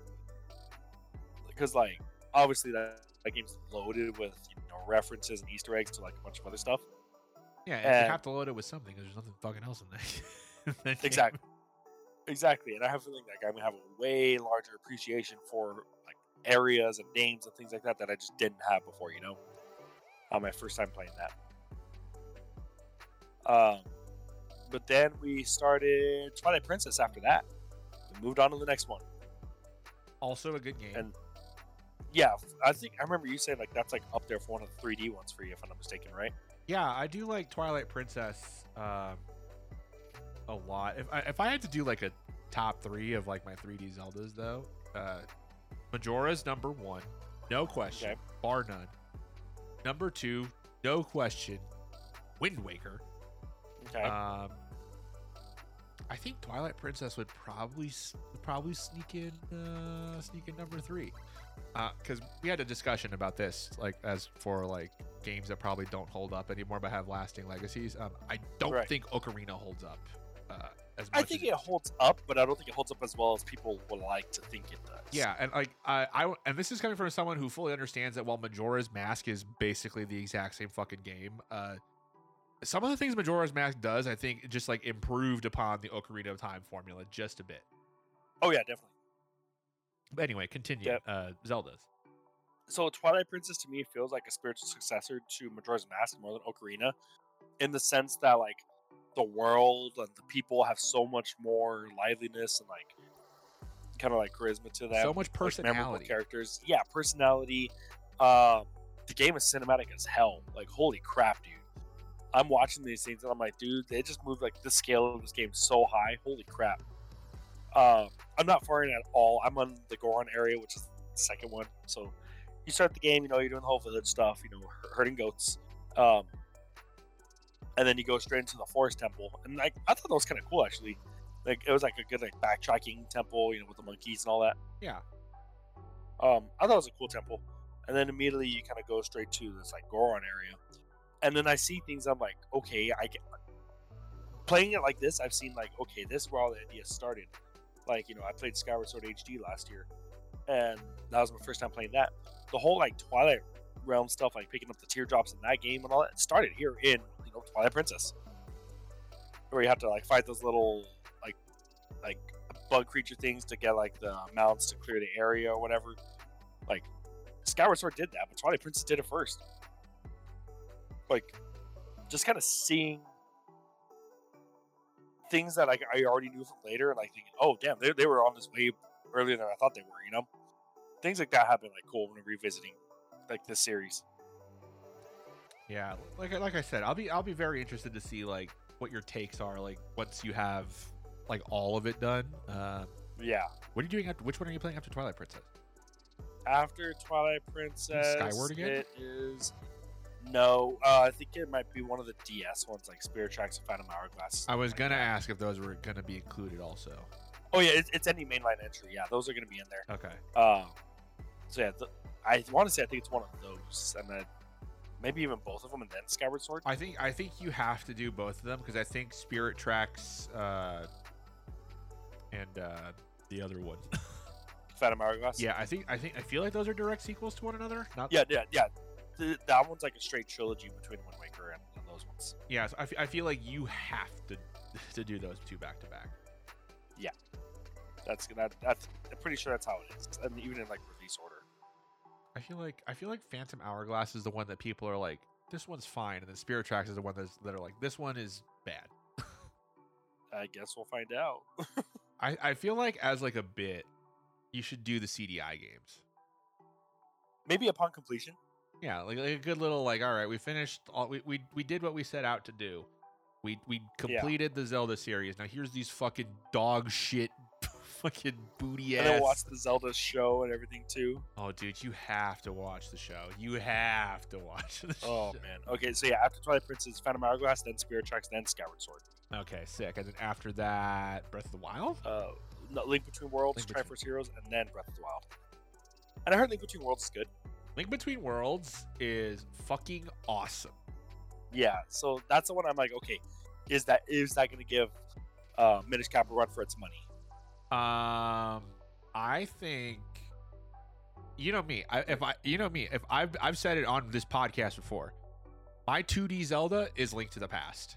Because, like, obviously that, that game's loaded with you know references and Easter eggs to like a bunch of other stuff. Yeah, and And- you have to load it with something because there's nothing fucking else in there. Exactly. Exactly, and I have a feeling like I'm gonna have a way larger appreciation for like areas and names and things like that that I just didn't have before. You know, on my first time playing that. Um, but then we started Twilight Princess after that. We moved on to the next one. Also a good game. And- Yeah, I think I remember you saying like that's like up there for one of the 3D ones for you, if I'm not mistaken, right? Yeah, I do like Twilight Princess um, a lot. If I, if I had to do like a top three of like my 3D Zeldas, though, uh, Majora's number one, no question, Okay. bar none. Number two, no question, Wind Waker. Okay. Um, I think Twilight Princess would probably probably sneak in uh, sneak in number three, because we had a discussion about this, like as for like games that probably don't hold up anymore but have lasting legacies. Um, I don't Right. think Ocarina holds up uh. I think as it holds up, but I don't think it holds up as well as people would like to think it does. Yeah, and like I, I, and this is coming from someone who fully understands that while Majora's Mask is basically the exact same fucking game, uh, some of the things Majora's Mask does, I think, just like improved upon the Ocarina of Time formula just a bit. Oh yeah, definitely. But anyway, continue. Yep. Uh, Zelda's. So Twilight Princess to me feels like a spiritual successor to Majora's Mask more than Ocarina, in the sense that like the world and the people have so much more liveliness and like kind of like charisma to them. so much like, memorable personality. characters. Yeah, personality. Um, the game is cinematic as hell. Like holy crap, dude. I'm watching these things and I'm like, dude, they just moved like the scale of this game so high. Holy crap. Um, I'm not far in at all. I'm on the Goron area, which is the second one. So you start the game, you know, you're doing the whole village stuff, you know, herding goats. Um, and then you go straight into the forest temple. And like I thought that was kind of cool actually. Like it was like a good like backtracking temple, you know, with the monkeys and all that. Yeah. Um, I thought it was a cool temple. And then immediately you kind of go straight to this like Goron area. And then I see things I'm like, okay, I get playing it like this, I've seen like, okay, this is where all the ideas started. Like, you know, I played Skyward Sword HD last year. And that was my first time playing that. The whole like Twilight realm stuff, like picking up the teardrops in that game and all that, started here in, you know, Twilight Princess. Where you have to like fight those little like like bug creature things to get like the mounts to clear the area or whatever. Like Skyward Sword did that, but Twilight Princess did it first. Like, just kind of seeing things that like I already knew from later, and like thinking, oh damn, they, they were on this way earlier than I thought they were. You know, things like that have been like cool when revisiting like this series. Yeah, like I- like I said, I'll be I'll be very interested to see like what your takes are like once you have like all of it done. Uh, Yeah. what are you doing after? Which one are you playing after Twilight Princess? After Twilight Princess, Skyward again? It is. No, uh, I think it might be one of the DS ones, like Spirit Tracks and Phantom Hourglass. I was like gonna that. ask if those were gonna be included also. Oh yeah, it's, it's any mainline entry. Yeah, those are going to be in there. Okay. Um, so yeah, th- I want to say I think it's one of those, and then maybe even both of them, and then Skyward Sword. I think I think you have to do both of them because I think Spirit Tracks uh, and uh, the other one. Phantom Hourglass. yeah, I think I think I feel like those are direct sequels to one another. Not yeah, yeah, yeah. Th- that one's like a straight trilogy between Wind Waker and, and those ones. yeah. So I, feel like you have to to do those two back to back. Yeah, that's that. That's I'm pretty sure that's how it is, and even in like release order. I feel like I feel like Phantom Hourglass is the one that people are like, this one's fine, and then Spirit Tracks is the one that's, that are like, this one is bad. I guess we'll find out. I, I feel like as like a bit, you should do the CDI games. Maybe upon completion. Yeah, like, like a good little like, all right, we finished all we, we we did what we set out to do. We we completed the Zelda series. Now here's these fucking dog shit fucking booty ass. And then ass. watch the Zelda show and everything too. oh dude, you have to watch the show. You have to watch the Oh show. man. Okay, so yeah, after Twilight Princess, Phantom Hourglass, then Spirit Tracks, then Skyward Sword. Okay, sick. And then after that, Breath of the Wild? Uh, no, Link Between Worlds, Link Between- Triforce Heroes, and then Breath of the Wild. And I heard Link Between Worlds is good. Link Between Worlds is fucking awesome. Yeah, so that's the one I'm like, okay, is that is that going to give uh, Minish Cap a run for its money? Um, I think you know me. I, if I, you know me, if I've I've said it on this podcast before, my 2D Zelda is Link to the Past.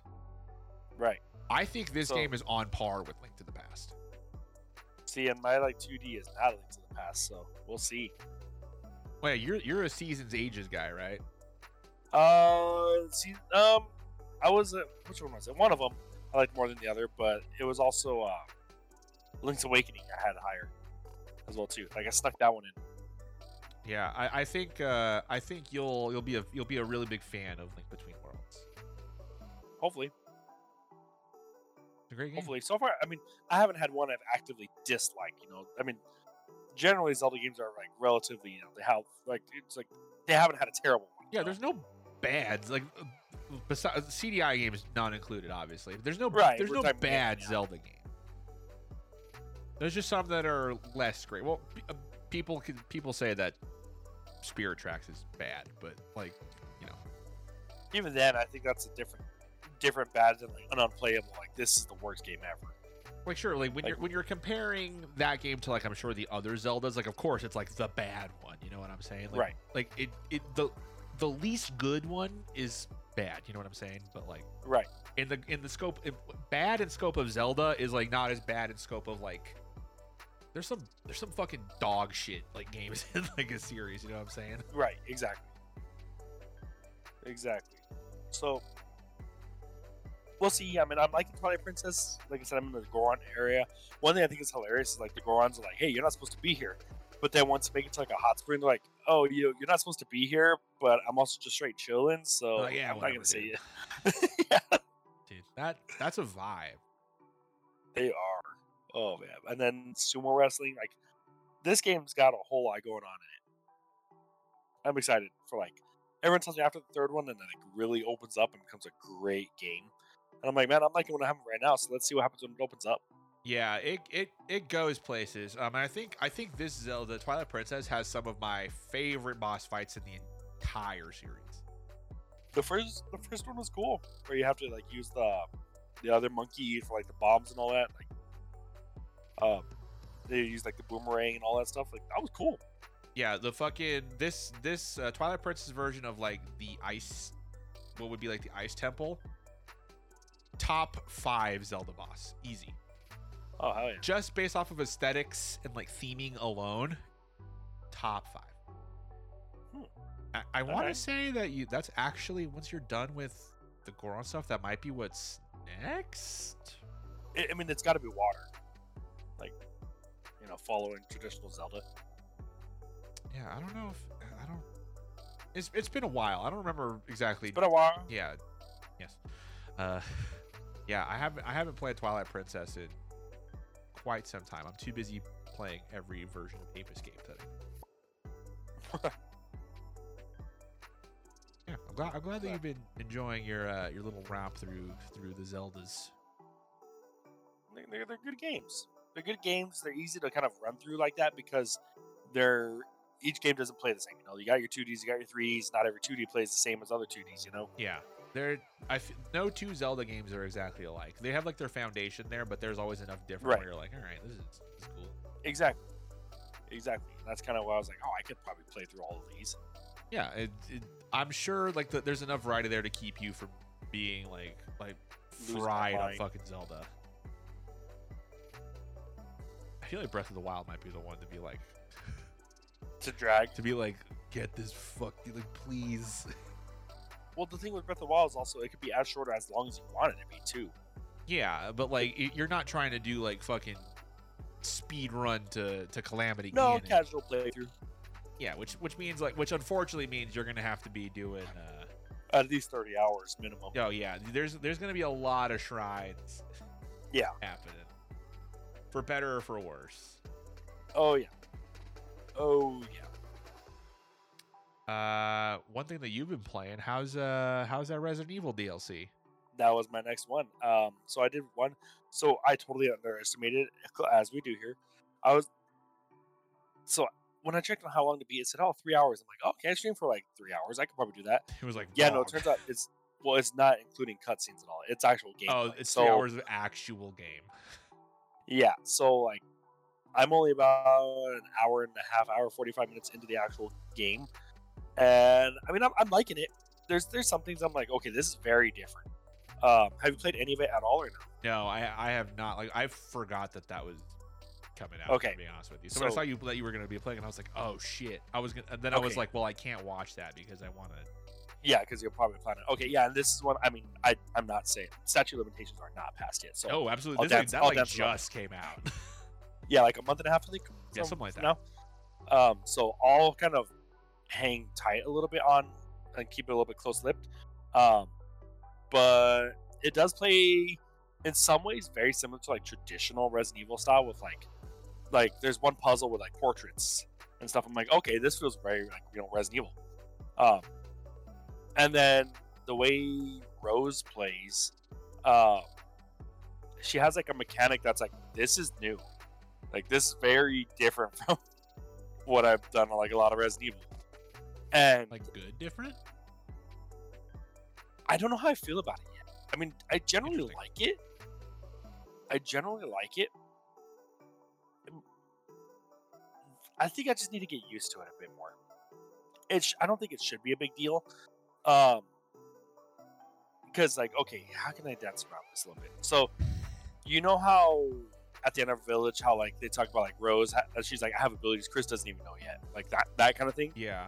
Right. I think this So- game is on par with Link to the Past. See, and my like 2D is not Link to the Past, so we'll see. Wait, you're you're a Seasons Ages guy, right? Uh, see, um, I was uh, which one was it? One of them I liked more than the other, but it was also uh, Link's Awakening. I had higher as well too. Like I snuck that one in. Yeah, I, I think uh, I think you'll you'll be a you'll be a really big fan of Link Between Worlds. Hopefully, It's a great game. hopefully. So far, I mean, I haven't had one I've actively disliked. You know, I mean, generally Zelda games are like relatively, you know, they have like it's like they haven't had a terrible one. Yeah, know? there's no bads like uh, besides CDI games not included, obviously. There's no Right, there's no bad. Zelda game. There's just some that are less great. Well, uh, people can people say that Spirit Tracks is bad, but like you know, even then, I think that's a different, different bad than like an unplayable. Like this is the worst game ever. like sure, like when Like- you're when you're comparing that game to like I'm sure the other Zeldas, like of course it's like the bad one. You know what I'm saying? Like, Right. Like it it the the least good one is bad. You know what I'm saying? But like Right. in the in the scope bad in scope of Zelda is like not as bad in scope of like there's some there's some fucking dog shit like games in like a series, you know what I'm saying? Right. Exactly. Exactly. So we'll see. I mean, I'm liking Twilight Princess. Like I said, I'm in the Goron area. One thing I think is hilarious is like the Gorons are like, "Hey, you're not supposed to be here," but then once they make it to like a hot spring, they're like, "Oh, you you're not supposed to be here, but I'm also just straight chilling." So Oh, yeah, I'm not whatever, gonna say dude. it. yeah, Dude, that that's a vibe. they are. Oh man! And then sumo wrestling, like this game's got a whole lot going on in it. I'm excited for like everyone tells me after the third one, and then it really opens up and becomes a great game. And I'm like, man, I'm liking what it right now. So let's see what happens when it opens up. Yeah, it it it goes places. Um, and I think I think this Zelda Twilight Princess has some of my favorite boss fights in the entire series. The first, the first one was cool, where you have to like use the the other monkey for like the bombs and all that. Like, um, they use like the boomerang and all that stuff. Like that was cool. Yeah, the fucking this this uh, Twilight Princess version of like the ice, what would be like the ice temple. Top five Zelda boss, easy. Oh hell yeah! Just based off of aesthetics and like theming alone, top five. Hmm. I, I want to say that you that's actually once you're done with the Goron stuff, that might be what's next. I mean, it's got to be water, like you know, following traditional Zelda. Yeah, I don't know if I don't. It's it's been a while. I don't remember exactly. It's been a while. yeah, yes, uh, yeah. I haven't I haven't played Twilight Princess in quite some time. I'm too busy playing every version of Ape Escape that Yeah, I'm glad. I'm glad that you've been enjoying your uh, your little romp through through the Zeldas. They're, they're good games. They're good games. They're easy to kind of run through like that because they're each game doesn't play the same. You know, you got your 2Ds, you got your 3Ds. Not every 2D plays the same as other 2Ds. You know. Yeah, they're I f- no two Zelda games are exactly alike. They have like their foundation there, but there's always enough different Right. where you're like, all right, this is this is cool. Exactly. Exactly. And that's kind of why I was like, oh, I could probably play through all of these. Yeah, it, it, I'm sure like the, there's enough variety there to keep you from being like like fried on fucking Zelda. I feel like Breath of the Wild might be the one to be like To drag. to be like get this fuck like please. Well, the thing with Breath of the Wild is also it could be as short or as long as you want it to be too. Yeah, but like it, you're not trying to do like fucking speed run to to Calamity No, Ganon. casual playthrough. Yeah, which which means like which unfortunately means you're gonna have to be doing. uh At least 30 hours minimum. Oh yeah, there's there's gonna be a lot of shrines. Yeah. happening, for better or for worse. Oh yeah. Oh yeah. Uh, one thing that you've been playing, how's uh how's that Resident Evil DLC? that was my next one. Um, so I did one. So I totally underestimated, it, as we do here. I was so when I checked on how long to beat, it said, "Oh, three hours." I'm like, oh, "Okay, I stream for like three hours. I could probably do that." It was like Yeah, no. It turns out it's well, it's not including cutscenes at all. It's actual game. Oh, it's so, three hours of actual game. Yeah. So like, I'm only about an hour and a half, hour forty five minutes into the actual game, and I mean, I'm, I'm liking it. There's there's some things I'm like, okay, this is very different. Um, have you played any of it at all or no? No, I I have not. Like I forgot that that was coming out. Okay. To be honest with you, so, when I saw you that you were gonna be playing, and I was like, oh shit. I was gonna. And then I was like, well, I can't watch that because I want to. Yeah, because you're probably planning. Okay, yeah, and this is one. I mean, I I'm not saying statute of limitations are not passed yet. So Oh, absolutely. I'll This like, dance- that I'll like just came out. yeah, like a month and a half, I think. Yeah, something like that. Now. Um, so I'll kind of hang tight a little bit on and keep it a little bit close-lipped. Um, but it does play in some ways very similar to like traditional Resident Evil style with like like there's one puzzle with like portraits and stuff. I'm like, okay, this feels very like you know Resident Evil. Um, and then the way Rose plays, uh, she has like a mechanic that's like this is new, like this is very different from what I've done on like a lot of Resident Evil. And like good, different. I don't know how I feel about it yet. I mean, I generally like it. I generally like it. I think I just need to get used to it a bit more. It sh- I don't think it should be a big deal. Um, because like, okay, how can I dance around this a little bit? So, you know how at the end of Village, how like they talk about like Rose, she's like, I have abilities Chris doesn't even know yet, like that that kind of thing. Yeah.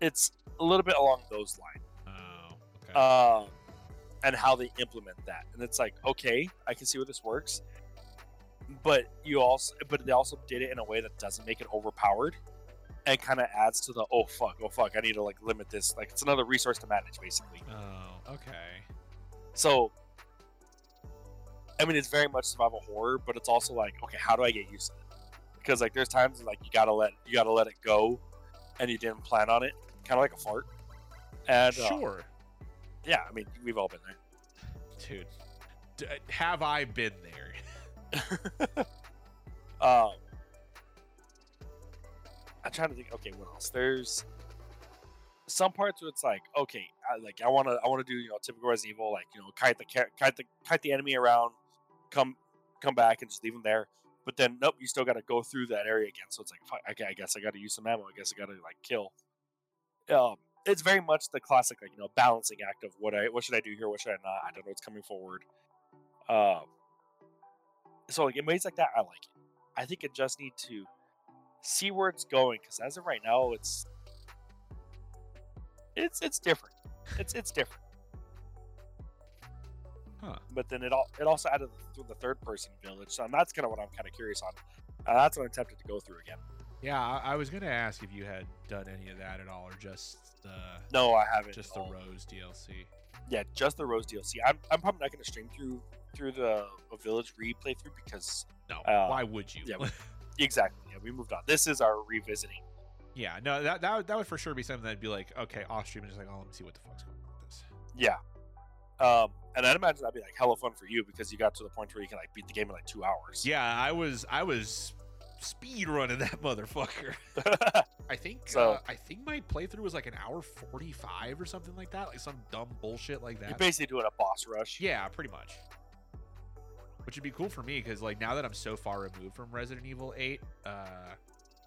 It's a little bit along those lines. Oh. Okay. um, and how they implement that. And it's like, okay, I can see where this works, but you also, but they also did it in a way that doesn't make it overpowered, and kind of adds to the oh fuck, oh fuck, I need to like limit this. Like it's another resource to manage, basically. oh. Okay. So, I mean, it's very much survival horror, but it's also like, okay, how do I get used to it? Because like, there's times like you gotta let you gotta let it go, and you didn't plan on it, kind of like a fart. And uh, Sure, yeah, I mean, we've all been there. dude. D- have I been there? um, I'm trying to think. Okay, what else? There's some parts where it's like, okay, I, like I want to, I want to do, you know, typical Resident Evil, like you know, kite the kite the kite the enemy around, come come back and just leave them there. But then, nope, you still got to go through that area again. So it's like, okay, I guess I got to use some ammo. I guess I got to like kill. Um, it's very much the classic, like you know, balancing act of what I, what should I do here, what should I not? I don't know what's coming forward. Um, so like in ways like that, I like it. I think it just need to see where it's going because as of right now, it's it's it's different. It's it's different. Huh. But then it all it also added the, the third person village, so that's kind of what I'm kind of curious on. And that's what I'm tempted to go through again. Yeah, I, I was gonna ask if you had done any of that at all, or just the No, I haven't. just the. Rose DLC. Yeah, just the Rose DLC. I'm, I'm probably not going to stream through through the uh, Village replay through because No, Uh, why would you? yeah, exactly. Yeah, we moved on. This is our revisiting. Yeah, no, that, that would- that would for sure be something that'd be like, okay, off stream, and just like, oh, let me see what the fuck's going on with this. Yeah. Um, and I'd imagine that'd be like hella fun for you because you got to the point where you can like beat the game in like two hours. Yeah, I was I was speed running that motherfucker. I think So- uh, I think my playthrough was like an hour forty five or something like that, like some dumb bullshit like that. You're basically doing a boss rush. Yeah, pretty much. Which would be cool for me because like now that I'm so far removed from Resident Evil Eight, uh,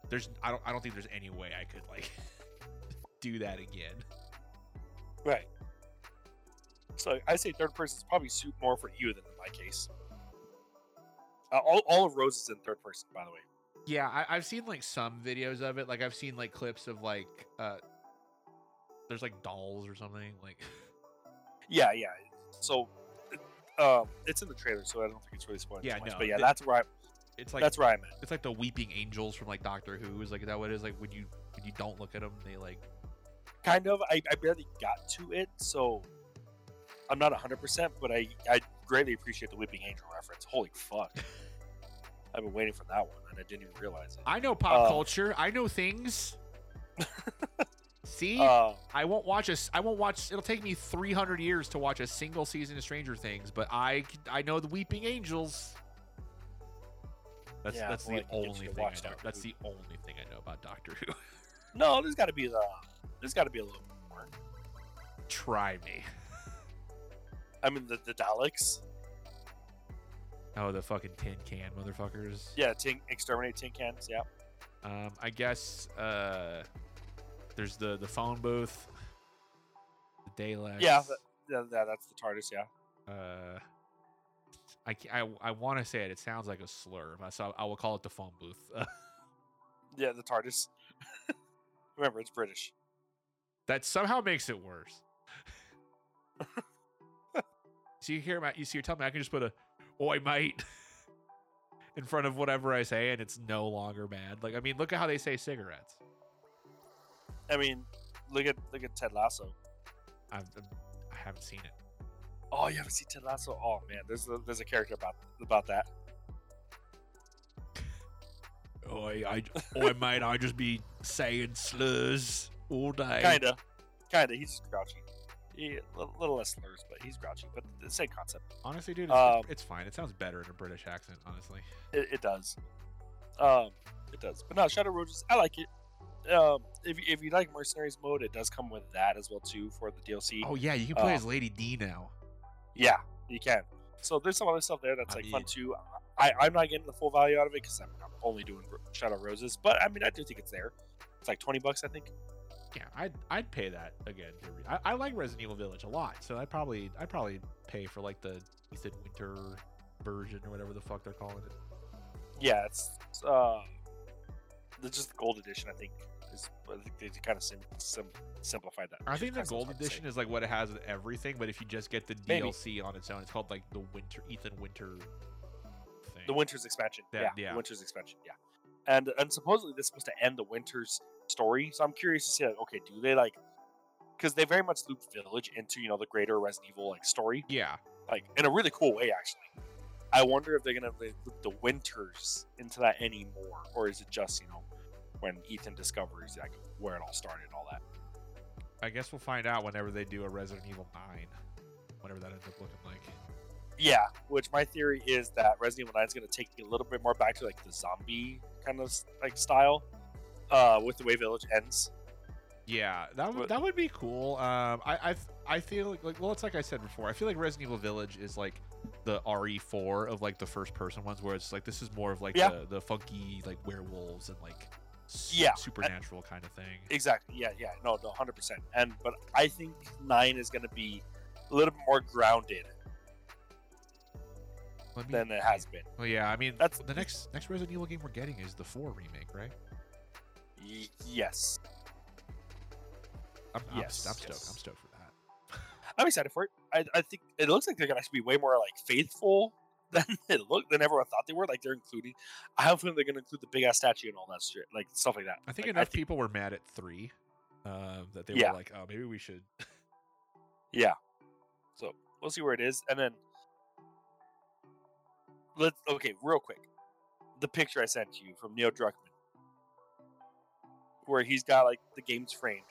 there's I don't I don't think there's any way I could like do that again. Right. So I say third person is probably suit more for you than in my case. Uh, all, all of Rose is in third person, by the way. Yeah, I, I've seen like some videos of it. Like I've seen like clips of like uh there's like dolls or something. Like Yeah, yeah. So, um, it's in the trailer, so I don't think it's really spoiling Yeah, much. no, But yeah, it- that's where I, it's like that's where I'm it's like the weeping angels from like Doctor Who. Is like that what it is? Like when you when you don't look at them, they like Kind of. I, I barely got to it, so I'm not 100, percent but I I greatly appreciate the Weeping Angel reference. Holy fuck! I've been waiting for that one, and I didn't even realize it. I know pop Uh, culture. I know things. See, Uh, I won't watch a. s- I won't watch. It'll take me 300 years to watch a single season of Stranger Things, but I I know the Weeping Angels. That's Yeah, that's boy, the can get you only to thing I know. Doctor That's Who. the only thing I know about Doctor Who. no, there's got to be the. There's got to be a little more. Try me. I mean, the the Daleks. Oh, the fucking tin can motherfuckers. Yeah, tin, exterminate tin cans. Yeah. Um, I guess uh, there's the the phone booth, the Daleks. Yeah, that, yeah, yeah, that's the TARDIS. Yeah. Uh, I I, I want to say it. It sounds like a slur, so I will call it the phone booth. Yeah, the TARDIS. Remember, it's British. that somehow makes it worse. so you hear, you see, you're telling me I can just put a "Oi, mate" in front of whatever I say, and it's no longer bad. Like, I mean, look at how they say cigarettes. I mean, look at look at Ted Lasso. I've, I haven't seen it. Oh, you haven't seen Ted Lasso? Oh man, there's a, there's a character about about that. Oi, I, oi, mate, I just be saying slurs all day. Kinda, kinda. He's just grouchy. He, a little, little less slurs, but he's grouchy. But the same concept. Honestly, dude, it's, Um, it's fine. It sounds better in a British accent, honestly. It, it does. Um, it does. But no, Shadow Roses, I like it. Um, if you- if you like Mercenaries mode, it does come with that as well too for the DLC. Oh yeah, you can play uh, as Lady D now. Yeah, you can. So there's some other stuff there that's I like fun too. I, I'm not getting the full value out of it because I'm, I'm only doing Shadow Roses, but I mean I do think it's there. It's like twenty bucks, I think. Yeah, I'd I'd pay that again. I, I like Resident Evil Village a lot, so I'd probably I'd probably pay for like the Ethan Winter version or whatever the fuck they're calling it. Yeah, it's it's, uh, the just the gold edition. I think is I think they kind of sim, sim, simplified that. I think the gold hard to say. edition is like what it has with everything, but if you just get the Maybe. DLC on its own, it's called like the Winter Ethan Winter thing. the Winter's expansion. Yeah, Yeah, yeah. the Winter's expansion. Yeah, and and supposedly this is supposed to end the Winter's story. So I'm curious to see like, okay, do they like? Because they very much loop Village into you know the greater Resident Evil like story, Yeah, like in a really cool way actually. I wonder if they're gonna loop the Winters into that anymore, or is it just you know when Ethan discovers like where it all started and all that. I guess we'll find out whenever they do a Resident Evil Nine, whatever that ends up looking like. Yeah, which my theory is that Resident Evil 9 is going to take you a little bit more back to like the zombie kind of like style, uh, with the way Village ends. Yeah, that would that would be cool. Um, I I I feel like, like well, it's like I said before. I feel like Resident Evil Village is like the RE4 of like the first person ones, where it's like this is more of like Yeah. the the funky like werewolves and like Yeah, supernatural kind of thing. Exactly. Yeah, yeah. No, no, hundred percent. And but I think nine is going to be a little bit more grounded me- than it has been. Well, yeah, I mean, That's- the next next Resident Evil game we're getting is the four remake, right? Y- yes, I'm, I'm, Yes, I'm stoked. yes. I'm stoked for that. I'm excited for it. I, I think it looks like they're going to actually be way more like faithful than it looked than everyone thought they were. Like they're including. I have a feeling they're going to include the big ass statue and all that shit, like stuff like that. I think Like, enough people were mad at three um, that they Yeah. were like, oh, maybe we should. Yeah. So we'll see where it is, and then let's okay, real quick. The picture I sent to you from Neil Druckmann, where he's got like the games framed,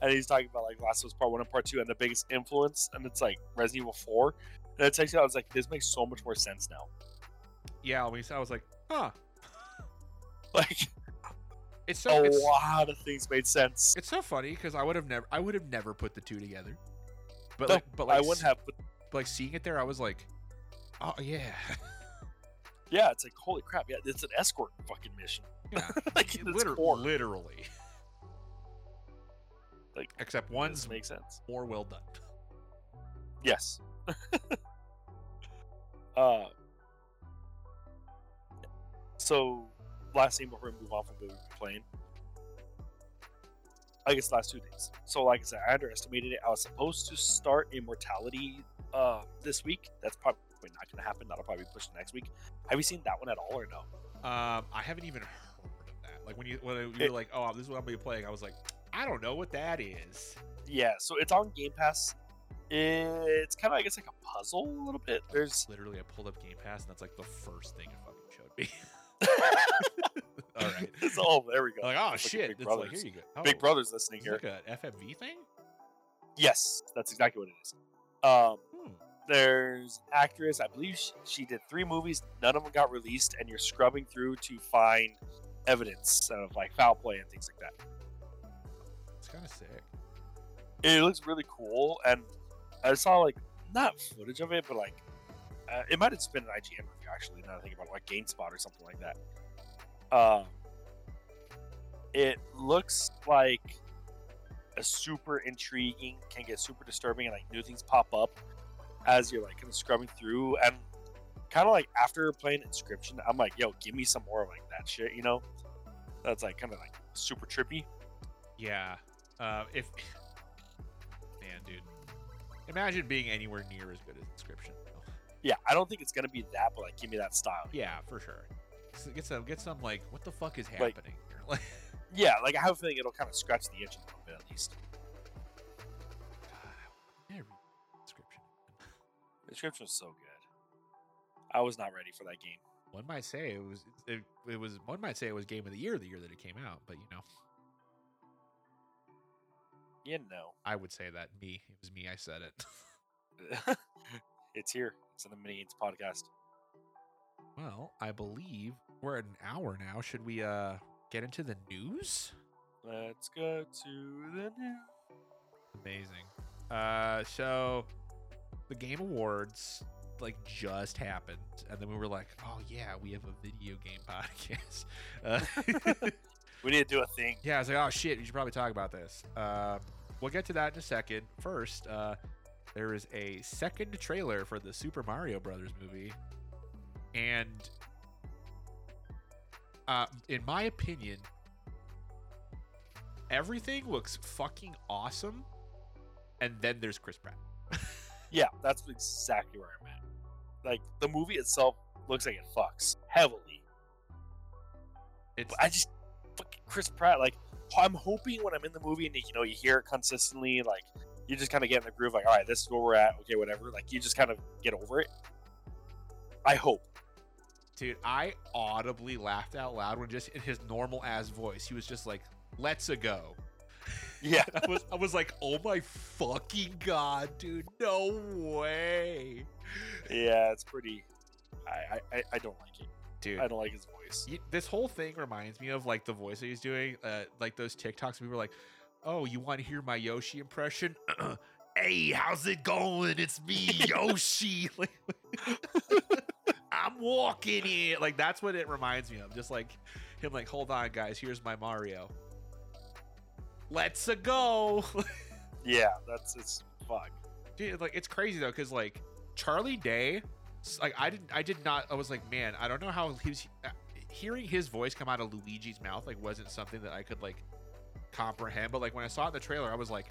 and he's talking about like Last of Us Part One and Part Two, and the biggest influence, and it's like Resident Evil Four. It's actually, I was like, this makes so much more sense now. yeah, when we saw, I was like, huh. Like It's so a it's, lot of things made sense. it's so funny because I would have never I would have never put the two together. But No, like, but like, I wouldn't have. But but, like seeing it there, I was like, oh yeah, yeah, it's like holy crap! Yeah, it's an escort fucking mission. yeah, like in its Liter- core. literally. Like, except one's makes sense. more well done. Yes. uh, so, last thing before we move on from what we've playing. I guess last two days. So, like I said, I underestimated it. I was supposed to start Immortality uh, this week. That's probably not going to happen. That'll probably be pushed to next week. Have you seen that one at all or no? Um, I haven't even heard of that. Like when you when you It- were like, oh, this is what I'm gonna be playing, I was like, I don't know what that is. Yeah, so it's on Game Pass. It's kind of, I guess, like a puzzle a little bit. There's Literally, I pulled up Game Pass, and that's like the first thing it fucking showed me. All right. It's all there we go. Like, oh It's like shit! Big It's like Brothers. here you go. Oh, Big Brother's listening here. like a FMV thing. Yes, that's exactly what it is. Um, Hmm. there's actress. I believe she, she did three movies. None of them got released, and you're scrubbing through to find evidence of like foul play and things like that. It's kind of sick. It looks really cool, and I saw like not footage of it, but like uh, it might have just been an IGN review actually. Now I think about it, like GameSpot or something like that. Um, it looks like a super intriguing, can get super disturbing, and like new things pop up as you're like kind of scrubbing through, and kind of like after playing Inscription, I'm like, yo, give me some more of like that shit, you know? That's like kind of like super trippy. Yeah. Uh, if imagine being anywhere near as good as Inscription. Yeah, I don't think it's gonna be that, but like, give me that style. Yeah, for sure. S- Get some, get some like, what the fuck is Like- happening here? Like, Yeah, like I have a feeling it'll kind of scratch the itch a little bit at least. Read Inscription. Inscription was so good. I was not ready for that game. One might say it was, it, it was, one might say it was game of the year the year that it came out, but you know, You know, I would say that me, it was me, I said it. it's here. It's in the Mini Games podcast. well, I believe we're at an hour now. Should we uh get into the news? Let's go to the news. Amazing. Uh, so the Game Awards like just happened, and then we were like, "Oh yeah, we have a video game podcast." Uh, We need to do a thing. yeah, I was like, "Oh shit, we should probably talk about this." Um, we'll get to that in a second. First, uh, there is a second trailer for the Super Mario Brothers movie, and uh, in my opinion, everything looks fucking awesome. And then there's Chris Pratt. Yeah, that's exactly where I'm at. Like the movie itself looks like it fucks heavily. It's But I just Chris Pratt. Like I'm hoping when I'm in the movie and you know you hear it consistently, like you just kind of get in the groove. Like all right, this is where we're at. Okay, whatever. Like you just kind of get over it. I hope. dude. I audibly laughed out loud when just in his normal ass voice, he was just like, "Let's a go." Yeah. I was I was like, "Oh my fucking god, dude! No way, Yeah, it's pretty. I I, I- I don't like it. Dude." I don't like his voice. y- this whole thing reminds me of like the voice that he's doing, uh, like those TikToks. People were like, "Oh, you want to hear my Yoshi impression?" hey, how's it going? It's me, Yoshi. like, I'm walking in. Like that's what it reminds me of. Just like him, like, hold on, guys. Here's my Mario. Let's a go. Yeah, that's it's fuck. Dude, like it's crazy though, because like Charlie Day, like I didn't, I did not. I was like, man, I don't know how he was uh, hearing his voice come out of Luigi's mouth. Like, wasn't something that I could like comprehend. But like when I saw it in the trailer, I was like,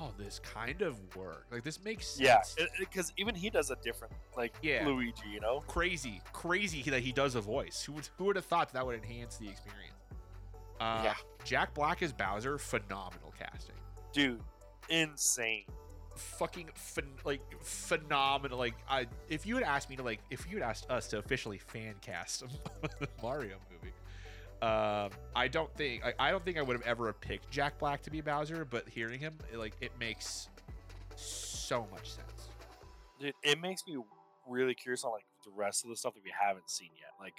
oh, this kind of work. Like this makes sense. Yeah, because even he does a different like Yeah. Luigi. You know. crazy, crazy that he does a voice. Who would, who would have thought that would enhance the experience? Uh, Yeah. Jack Black as Bowser, phenomenal casting. Dude, insane. Fucking like phenomenal. Like I, if you had asked me to like, if you had asked us to officially fan cast a Mario movie, um, I don't think I, I don't think I would have ever picked Jack Black to be Bowser. But hearing him, it, like, it makes so much sense. Dude, it makes me really curious on like the rest of the stuff that we haven't seen yet. Like,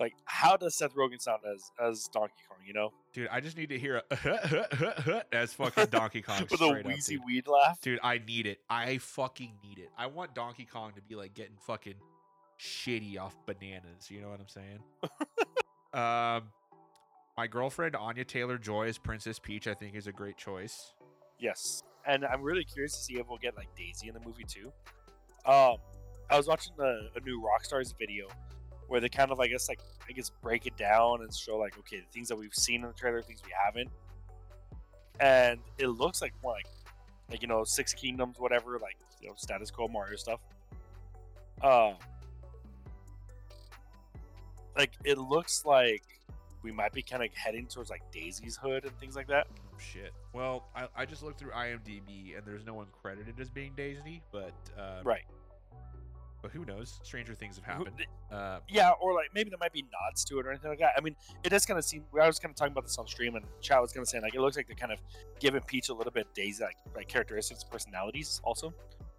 like how does Seth Rogen sound as as Donkey Kong? You know, Dude, I just need to hear a as fucking Donkey Kong with a straight up, wheezy weed laugh. Dude, I need it. I fucking need it. I want Donkey Kong to be like getting fucking shitty off bananas. You know what I'm saying? um, my girlfriend Anya Taylor Joy as Princess Peach, I think, is a great choice. Yes, and I'm really curious to see if we'll get like Daisy in the movie too. Um, I was watching the a new Rockstars video where they kind of I guess like I guess break it down and show like okay the things that we've seen in the trailer, things we haven't, and it looks like more like like you know Six Kingdoms, whatever, like you know status quo Mario stuff. Um, like it looks like we might be kind of heading towards like Daisy's hood and things like that. Shit. Well, I, I just looked through IMDb and there's no one credited as being Daisy, but uh, Right. But who knows? Stranger things have happened. Uh, Yeah, or like maybe there might be nods to it or anything like that. I mean, it does kind of seem. I was kind of talking about this on stream, and Chat was kind of saying like it looks like they're kind of giving Peach a little bit Daisy like, like characteristics, personalities, also.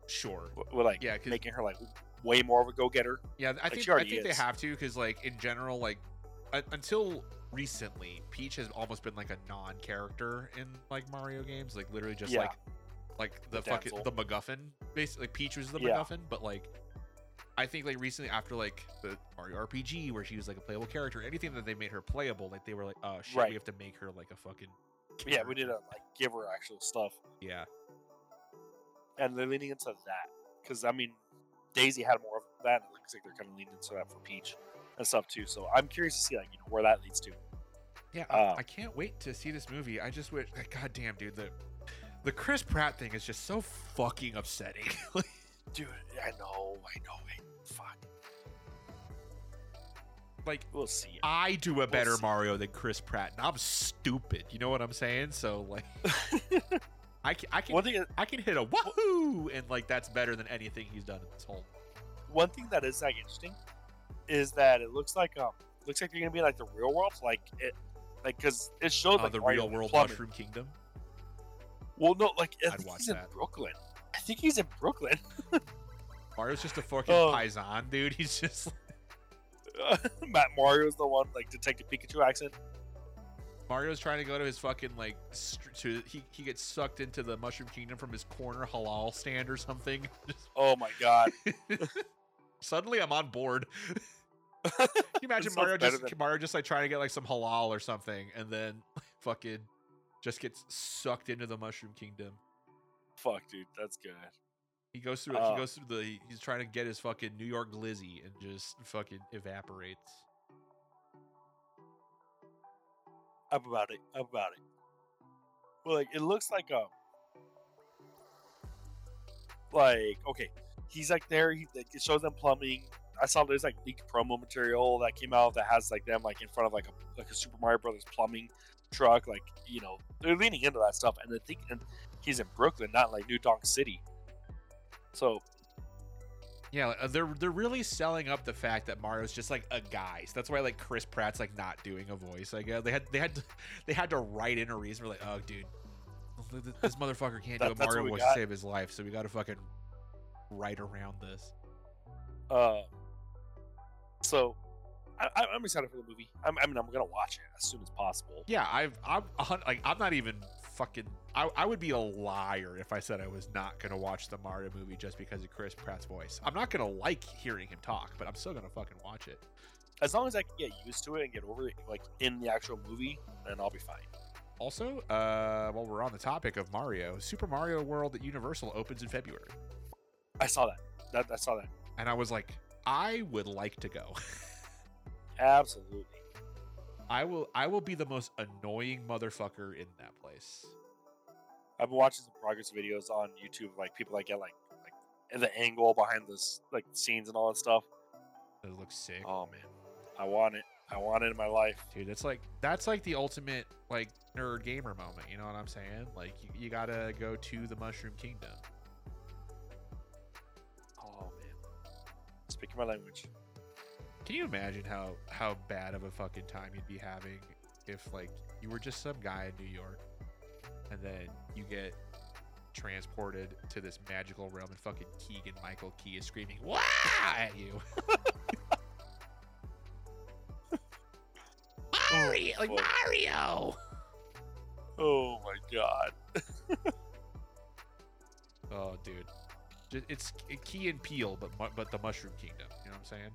sure. We're like yeah, making her like way more of a go getter. Yeah, I think I think they have to because like in general, like uh, until recently, Peach has almost been like a non-character in like Mario games, like literally just Yeah. like like the The fucking the MacGuffin. Basically, like Peach was the Yeah. MacGuffin, but like I think like recently after like the Mario RPG where she was like a playable character, anything that they made her playable, like they were like, oh shit, Right. we have to make her like a fucking Yeah, we need to like give her actual stuff, yeah. and they're leaning into that because I mean, Daisy had more of that. And it looks like they're kind of leaning into that for Peach and stuff too. So I'm curious to see like you know where that leads to. Yeah, I, Uh, I can't wait to see this movie. I just wish, god damn, dude, the the Chris Pratt thing is just so fucking upsetting. Dude, I know, I know, I, fuck. like We'll see. I do a better see. Mario than Chris Pratt, and I'm stupid. You know what I'm saying? So like, I can, I can, thing, I can hit a wahoo, and like that's better than anything he's done in this whole. one thing that is like interesting is that it looks like um, looks like they're gonna be like the real world, like it, like because it showed Uh, like the real world plumbing. Mushroom Kingdom. Well, no, like I'd watch he's in. Brooklyn. I think he's in Brooklyn. Mario's just a fucking Oh. paisan, dude. He's just Matt Mario's the one, like Detective Pikachu accent. Mario's trying to go to his fucking like str- to he he gets sucked into the Mushroom Kingdom from his corner halal stand or something. Oh my god. Suddenly, I'm on board. Can you imagine Mario just than- Mario just like trying to get like some halal or something, and then fucking just gets sucked into the Mushroom Kingdom. Fuck, dude, that's good. He goes through. Uh, he goes through the. He's trying to get his fucking New York glizzy and just fucking evaporates. I'm about it. I'm about it. Well, like it looks like um, like okay, he's like there. He like, it shows them plumbing. I saw there's like leaked promo material that came out that has like them like in front of like a like a Super Mario Brothers plumbing truck. Like you know they're leaning into that stuff, and I think and he's in Brooklyn, not like New Donk City. So Yeah, like, uh, they're they're really selling up the fact that Mario's just like a guy. So that's why like Chris Pratt's like not doing a voice. I guess they had they had to, they had to write in a reason. We're like, oh, dude, th- th- this motherfucker can't do That- a Mario voice to save his life. So we got to fucking write around this. Uh, so I, I- I'm excited for the movie. I'm, I mean, I'm gonna watch it as soon as possible. Yeah, I've I'm like I'm not even fucking. I, I would be a liar if I said I was not gonna watch the Mario movie just because of Chris Pratt's voice. I'm not gonna like hearing him talk, but I'm still gonna fucking watch it. As long as I can get used to it and get over it, like in the actual movie, then I'll be fine. Also, uh, while we're on the topic of Mario, Super Mario World at Universal opens in February, I saw that. That I saw that. and I was like, I would like to go. Absolutely. I will. I will be the most annoying motherfucker in that place. I've been watching some progress videos on YouTube, like people that get like like the angle behind this like scenes and all that stuff. It looks sick. Oh man, I want it. I want it in my life. Dude, That's like that's like the ultimate like nerd gamer moment. You know what I'm saying? Like you, you gotta go to the Mushroom Kingdom. Oh man, speaking my language. Can you imagine how how bad of a fucking time you'd be having if like you were just some guy in New York and then you get transported to this magical realm and fucking Keegan Michael Key is screaming "Wah!" at you. Mario, oh, like fuck. Mario. Oh my god. Oh, dude, it's Key and Peele, but but the Mushroom Kingdom. You know what I'm saying?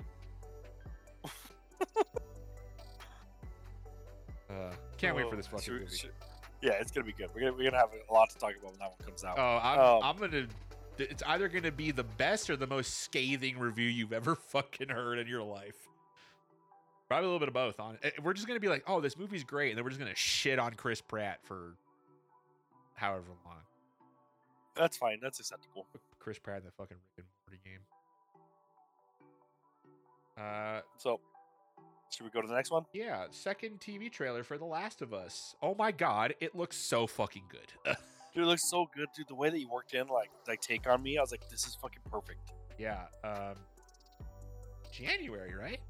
Uh, can't wait for Oh, this fucking should- movie. should- yeah, it's gonna be good. We're gonna we're gonna have a lot to talk about when that one comes out. Oh, I'm, Um, I'm gonna. It's either gonna be the best or the most scathing review you've ever fucking heard in your life. Probably a little bit of both. On it. We're just gonna be like, oh, this movie's great, and then we're just gonna shit on Chris Pratt for however long. That's fine. That's acceptable. Chris Pratt in the fucking Rick and Morty game. Uh, So, should we go to the next one? yeah, second TV trailer for The Last of Us. Oh my god, it looks so fucking good. Dude, it looks so good, dude. The way that you worked in, like, like take on me, I was like, this is fucking perfect. yeah, um, January, right?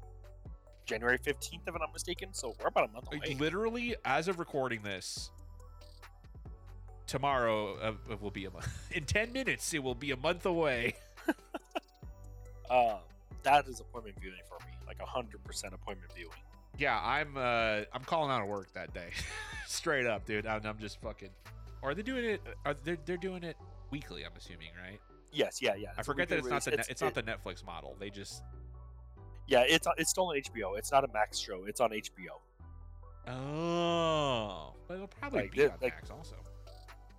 January 15th, if I'm not mistaken. So we're about a month away. literally, as of recording this, tomorrow uh, it will be a month. In ten minutes, it will be a month away. Uh, that is appointment viewing for me, like hundred percent appointment viewing. Yeah, I'm. uh I'm calling out of work that day, straight up, dude. I'm, I'm just fucking. Are they doing it? Are they? They're doing it weekly. I'm assuming, right? Yes, yeah, yeah. I It's a forget that it's not the. release. Net, it's not the Netflix model. They just. Yeah, it's it's still on HBO. It's not a Max show. It's on HBO. Oh, but it'll probably Like, be on like- Max also.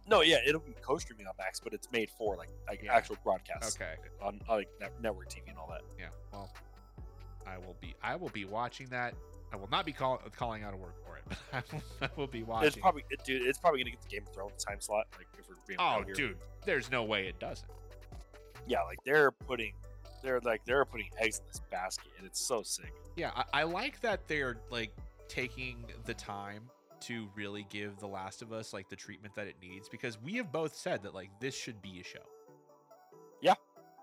No, yeah, it'll be co-streaming on Max, but it's made for like like Yeah. actual broadcasts Okay. on uh, like network TV and all that. Yeah. Well, I will be. I will be watching that. I will not be call, calling out of work for it. But I will, I will be watching. It's probably it, dude. It's probably gonna get the Game of Thrones time slot. Like if we're being Oh, here. dude, there's no way it doesn't. yeah, like they're putting, they're like they're putting eggs in this basket, and it's so sick. Yeah, I, I like that they're like taking the time to really give The Last of Us like the treatment that it needs because we have both said that like this should be a show. Yeah.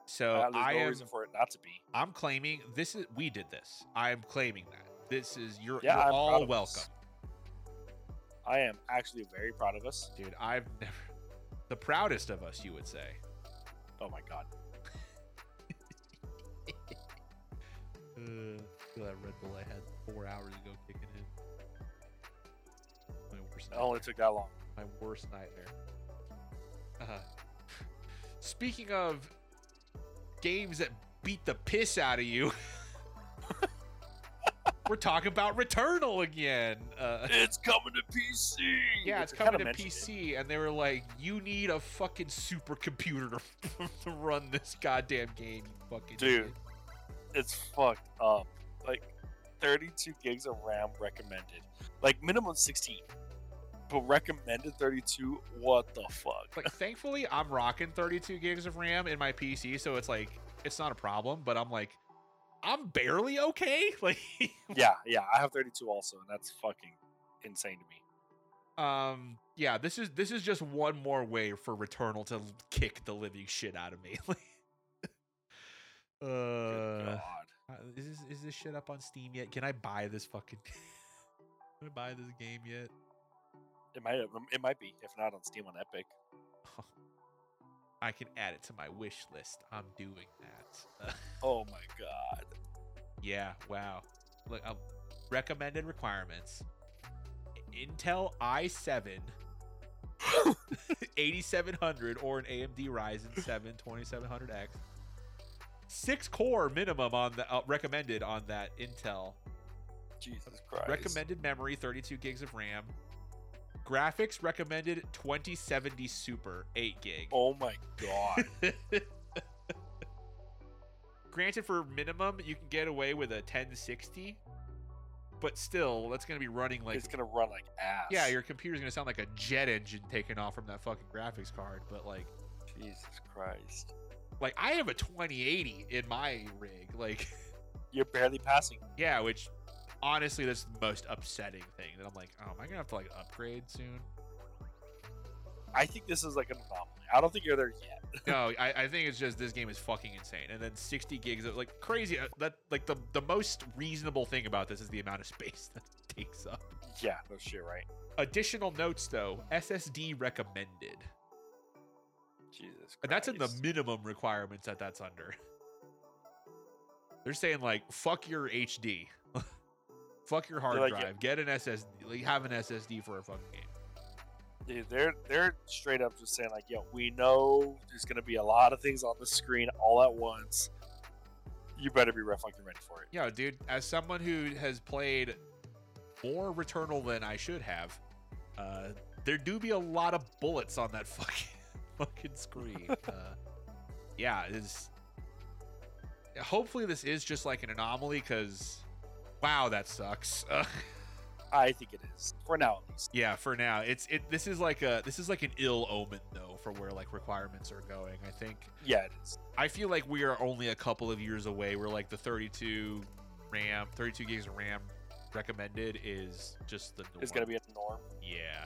So Uh, there's I no am reason for it not to be. I'm claiming this is we did this. I'm claiming that this is you're, Yeah, you're all welcome, us. I am actually very proud of us. dude. I've never the proudest of us, you would say. Oh my god. Uh, that Red Bull I had four hours ago kicking in. My worst, It only took that long. my worst nightmare. Uh, speaking of games that beat the piss out of you, we're talking about Returnal again. Uh, It's coming to PC. yeah, it's coming to mentioned it. PC, and they were like, "You need a fucking supercomputer to, to run this goddamn game, you fucking Dude. idiot." It's fucked up. Like 32 gigs of RAM recommended. Like minimum 16. But recommended 32. What the fuck? like thankfully i'm rocking 32 gigs of ram in my pc so it's like it's not a problem but i'm like i'm barely okay like yeah, yeah. I have 32 also, and that's fucking insane to me. um yeah this is this is just one more way for returnal to kick the living shit out of me uh God. uh, is this, is this shit up on steam yet can i buy this fucking can i buy this game yet It might it might be if not on Steam on Epic. i can add it to my wish list i'm doing that Oh my god. Yeah, wow. Look, uh, recommended requirements: Intel i7 8700 or an AMD Ryzen 7 2700X. Six core minimum on the uh, recommended on that Intel. Jesus Christ. Recommended memory 32 gigs of RAM. Graphics recommended 2070 Super 8 gig. Oh my god. Granted, for minimum, you can get away with a 1060, but still, that's going to be running like. it's gonna run like ass. Yeah, your computer's going to sound like a jet engine taking off from that fucking graphics card. But like, Jesus Christ. like I have a 2080 in my rig. Like, You're barely passing. yeah, which honestly, that's the most upsetting thing. That I'm like, oh, am I gonna have to like upgrade soon? I think this is like an anomaly. I don't think you're there yet. no, I, I think it's just this game is fucking insane. And then 60 gigs of like crazy. uh, That like the the most reasonable thing about this is the amount of space that it takes up. Yeah, no shit, right? Additional notes though, SSD recommended. Jesus Christ. And that's in the minimum requirements that that's under. They're saying like fuck your HD. Fuck your hard like, drive. Get an SSD. Like have an SSD for a fucking game. Dude, they're they're straight up just saying like, yo, we know there's gonna be a lot of things on the screen all at once. You better be fucking ready for it. Yeah, dude, as someone who has played more Returnal than I should have, uh, there do be a lot of bullets on that fucking fucking screen. uh, yeah, is hopefully this is just like an anomaly because wow, that sucks. Uh, I think it is for now at least. yeah, for now, it's it. This is like a this is like an ill omen though for where like requirements are going. I think Yeah, it is. I feel like we are only a couple of years away where like the 32 RAM, 32 gigs of RAM recommended is just the norm. It's gonna be a norm. yeah.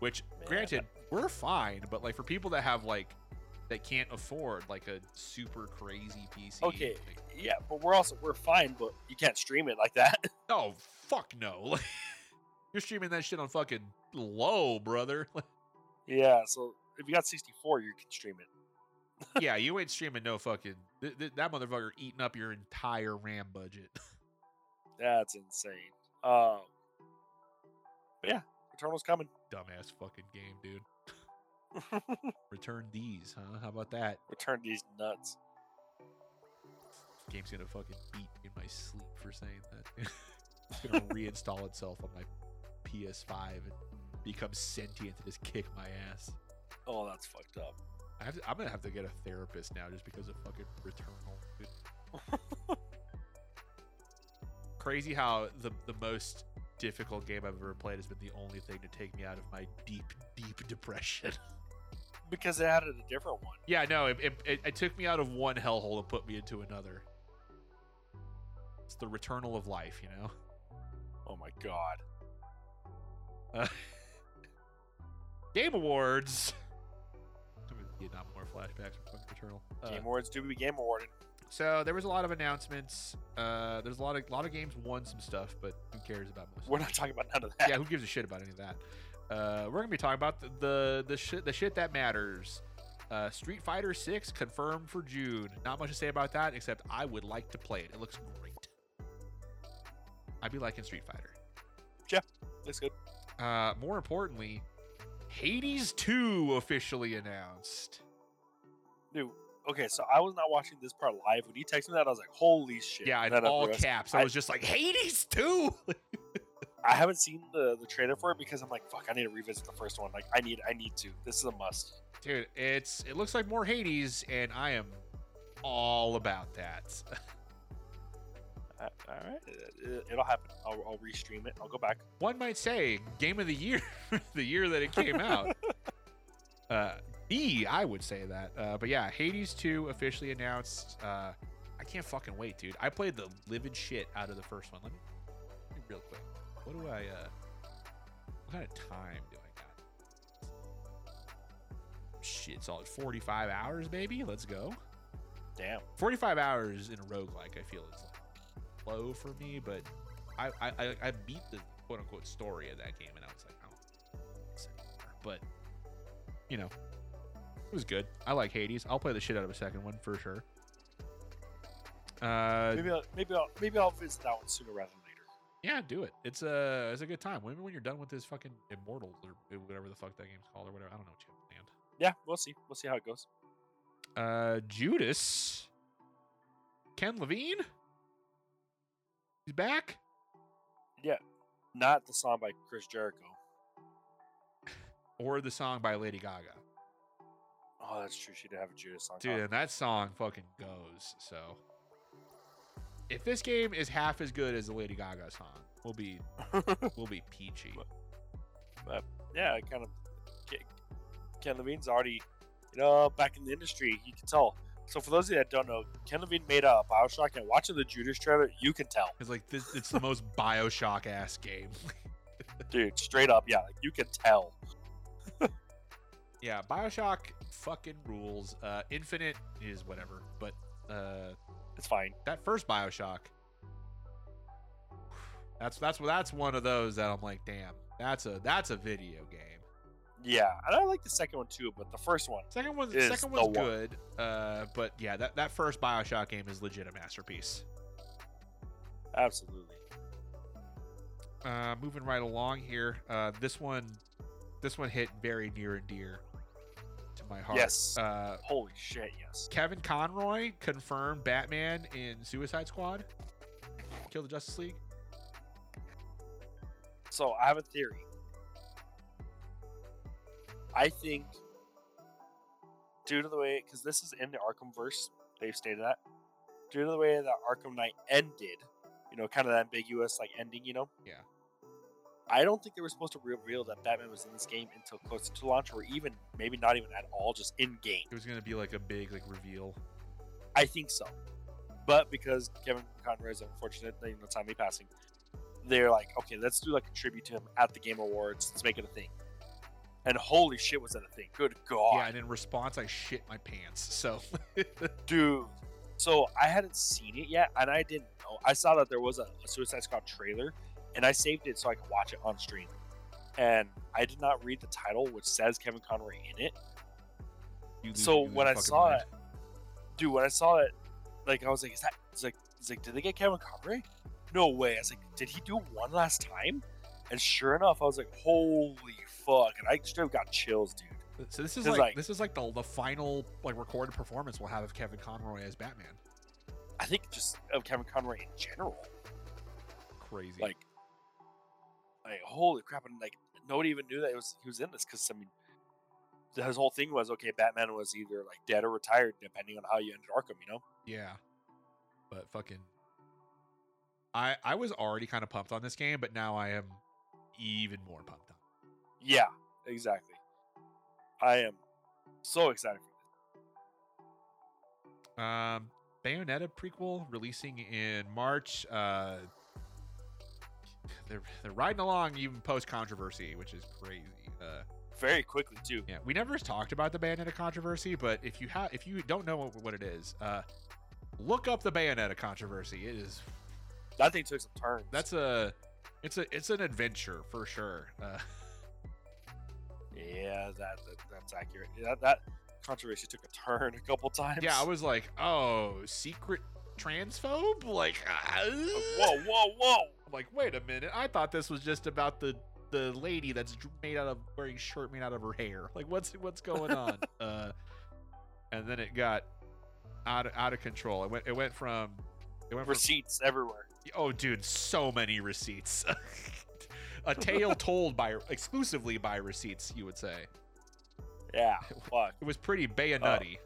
Which Man, granted, we're fine, but like for people that have like that can't afford like a super crazy PC. Okay. Like, Yeah, but we're also we're fine, but you can't stream it like that. oh fuck no! You're streaming that shit on fucking low, brother. yeah, so if you got 64, you can stream it. yeah, you ain't streaming no fucking th- th- that motherfucker eating up your entire RAM budget. That's insane. Um, but yeah, Returnal's coming. Dumbass fucking game, dude. Return these, huh? How about that? Return these nuts. Game's gonna fucking beat in my sleep for saying that. it's gonna reinstall itself on my PS5 and become sentient and just kick my ass. Oh, that's fucked up. I have to, I'm gonna have to get a therapist now just because of fucking Returnal. Crazy how the the most difficult game I've ever played has been the only thing to take me out of my deep, deep depression. Because they added a different one. yeah, no, it, it, it, it took me out of one hellhole and put me into another. It's the returnal of life, you know. Oh my god. Uh, Game Awards. Vietnam War flashbacks from Returnal. Uh, Game Awards do be Game Awarded. So there was a lot of announcements. Uh, there's a lot of lot of games won some stuff, but who cares about most? We're not talking about none of that. yeah, who gives a shit about any of that? Uh, we're gonna be talking about the the, the shit the shit that matters. Uh, Street Fighter 6 confirmed for June. Not much to say about that, except I would like to play it. It looks great. I'd be liking Street Fighter. Looks good. Uh, more importantly, Hades 2 officially announced. Dude, okay, so I was not watching this part live. When he texted me that, I was like, holy shit. Yeah, in all caps. I I- was just like, Hades 2! I haven't seen the, the trailer for it because I'm like, fuck, I need to revisit the first one. Like, I need I need to. This is a must. Dude, it's it looks like more Hades, and I am all about that. All right, it, it'll happen. I'll, I'll restream it. I'll go back. One might say game of the year, the year that it came out. uh, the would say that. Uh, but yeah, Hades 2 officially announced. Uh, I can't fucking wait, dude. I played the livid shit out of the first one. Let me real quick. What do I? Uh, what kind of time do I got? Shit, solid 45 hours, baby. Let's go. Damn. 45 hours in a roguelike, I feel is like low for me, but I, I, I, beat the quote unquote story of that game and I was like, I don't know this anymore. But, you know, it was good. I like Hades. I'll play the shit out of a second one for sure. Uh, Maybe I'll, maybe I'll maybe I'll visit that one sooner rather than. Yeah, do it. It's a it's a good time. When when you're done with this fucking Immortals or whatever the fuck that game's called or whatever, I don't know what you have planned. Yeah, we'll see. We'll see how it goes. Uh, Judas, Ken Levine, he's back. Yeah, not the song by Chris Jericho. or the song by Lady Gaga. Oh, that's true. She did have a Judas song. Dude, and that song fucking goes. So if this game is half as good as the Lady Gaga song, we'll be we'll be peachy. But yeah, kind of. Ken- Ken Levine's already, you know, back in the industry. You can tell. So for those of you that don't know, Ken Levine made a Bioshock, and watching the Judas trailer, you can tell, It's like this it's the most Bioshock ass game. dude. Straight up, yeah, like, you can tell. yeah, Bioshock fucking rules. Uh Infinite is whatever, but uh It's fine. that first Bioshock that's that's that's one of those that I'm like, damn, that's a that's a video game. Yeah, and I like the second one too, but the first one, Second one, is second one's one. good, uh, but yeah, that, that first Bioshock game is legit a masterpiece. absolutely. Uh, moving right along here, uh, this one, this one hit very near and dear my heart. Yes. Uh, Holy shit, yes. Kevin Conroy confirmed Batman in Suicide Squad. Kill the Justice League. So I have a theory. I think, due to the way, because this is in the Arkham verse, they've stated that. Due to the way that Arkham Knight ended, you know, kind of that ambiguous like ending, you know. Yeah. I don't think they were supposed to reveal that Batman was in this game until closer to launch, or even maybe not even at all, just in game. It was gonna be like a big like reveal. I think so. But because Kevin Conroy is unfortunate, you know, timely passing, they're like, okay, let's do like a tribute to him at the Game Awards. Let's make it a thing. and holy shit, was that a thing? Good god, Yeah, and in response, I shit my pants. So dude. So I hadn't seen it yet, and I didn't know. I saw that there was a, a Suicide Squad trailer, and I saved it so I could watch it on stream. And I did not read the title, which says Kevin Conroy in it. you So lose when I saw mind. it, dude, when I saw it, like I was like, is that? It's like, it's like, did they get Kevin Conroy? No way. I was like, did he do one last time? And sure enough, I was like, holy fuck! And I straight up got chills, dude. So this is like, like- this is like the the final like recorded performance we'll have of Kevin Conroy as Batman. I think just of Kevin Conroy in general, Crazy. like, like holy crap! And like nobody even knew that it was he was in this because I mean, his whole thing was okay. Batman was either like dead or retired, depending on how you ended Arkham. You know? yeah, but fucking, I I was already kind of pumped on this game, but now I am even more pumped on. Yeah, exactly. I am so excited for this. Um, Bayonetta prequel releasing in March. Uh, they're they're riding along even post controversy, which is crazy. Uh, very quickly too. yeah, we never talked about the Bayonetta controversy, but if you have if you don't know what, what it is, uh, look up the Bayonetta controversy. It is That thing took some turns. that's a it's a it's an adventure for sure. Uh, yeah, that, that that's accurate. That, that controversy took a turn a couple times. yeah, I was like, oh, secret transphobe, like. ah. whoa, whoa, whoa! I'm like, wait a minute. I thought this was just about the the lady that's made out of wearing shirt made out of her hair. Like, what's what's going on? uh, and then it got out of, out of control. It went it went from it went from Receipts everywhere. oh, dude, so many receipts. A tale told by exclusively by receipts, you would say. Yeah, fuck, It was pretty bayonutty.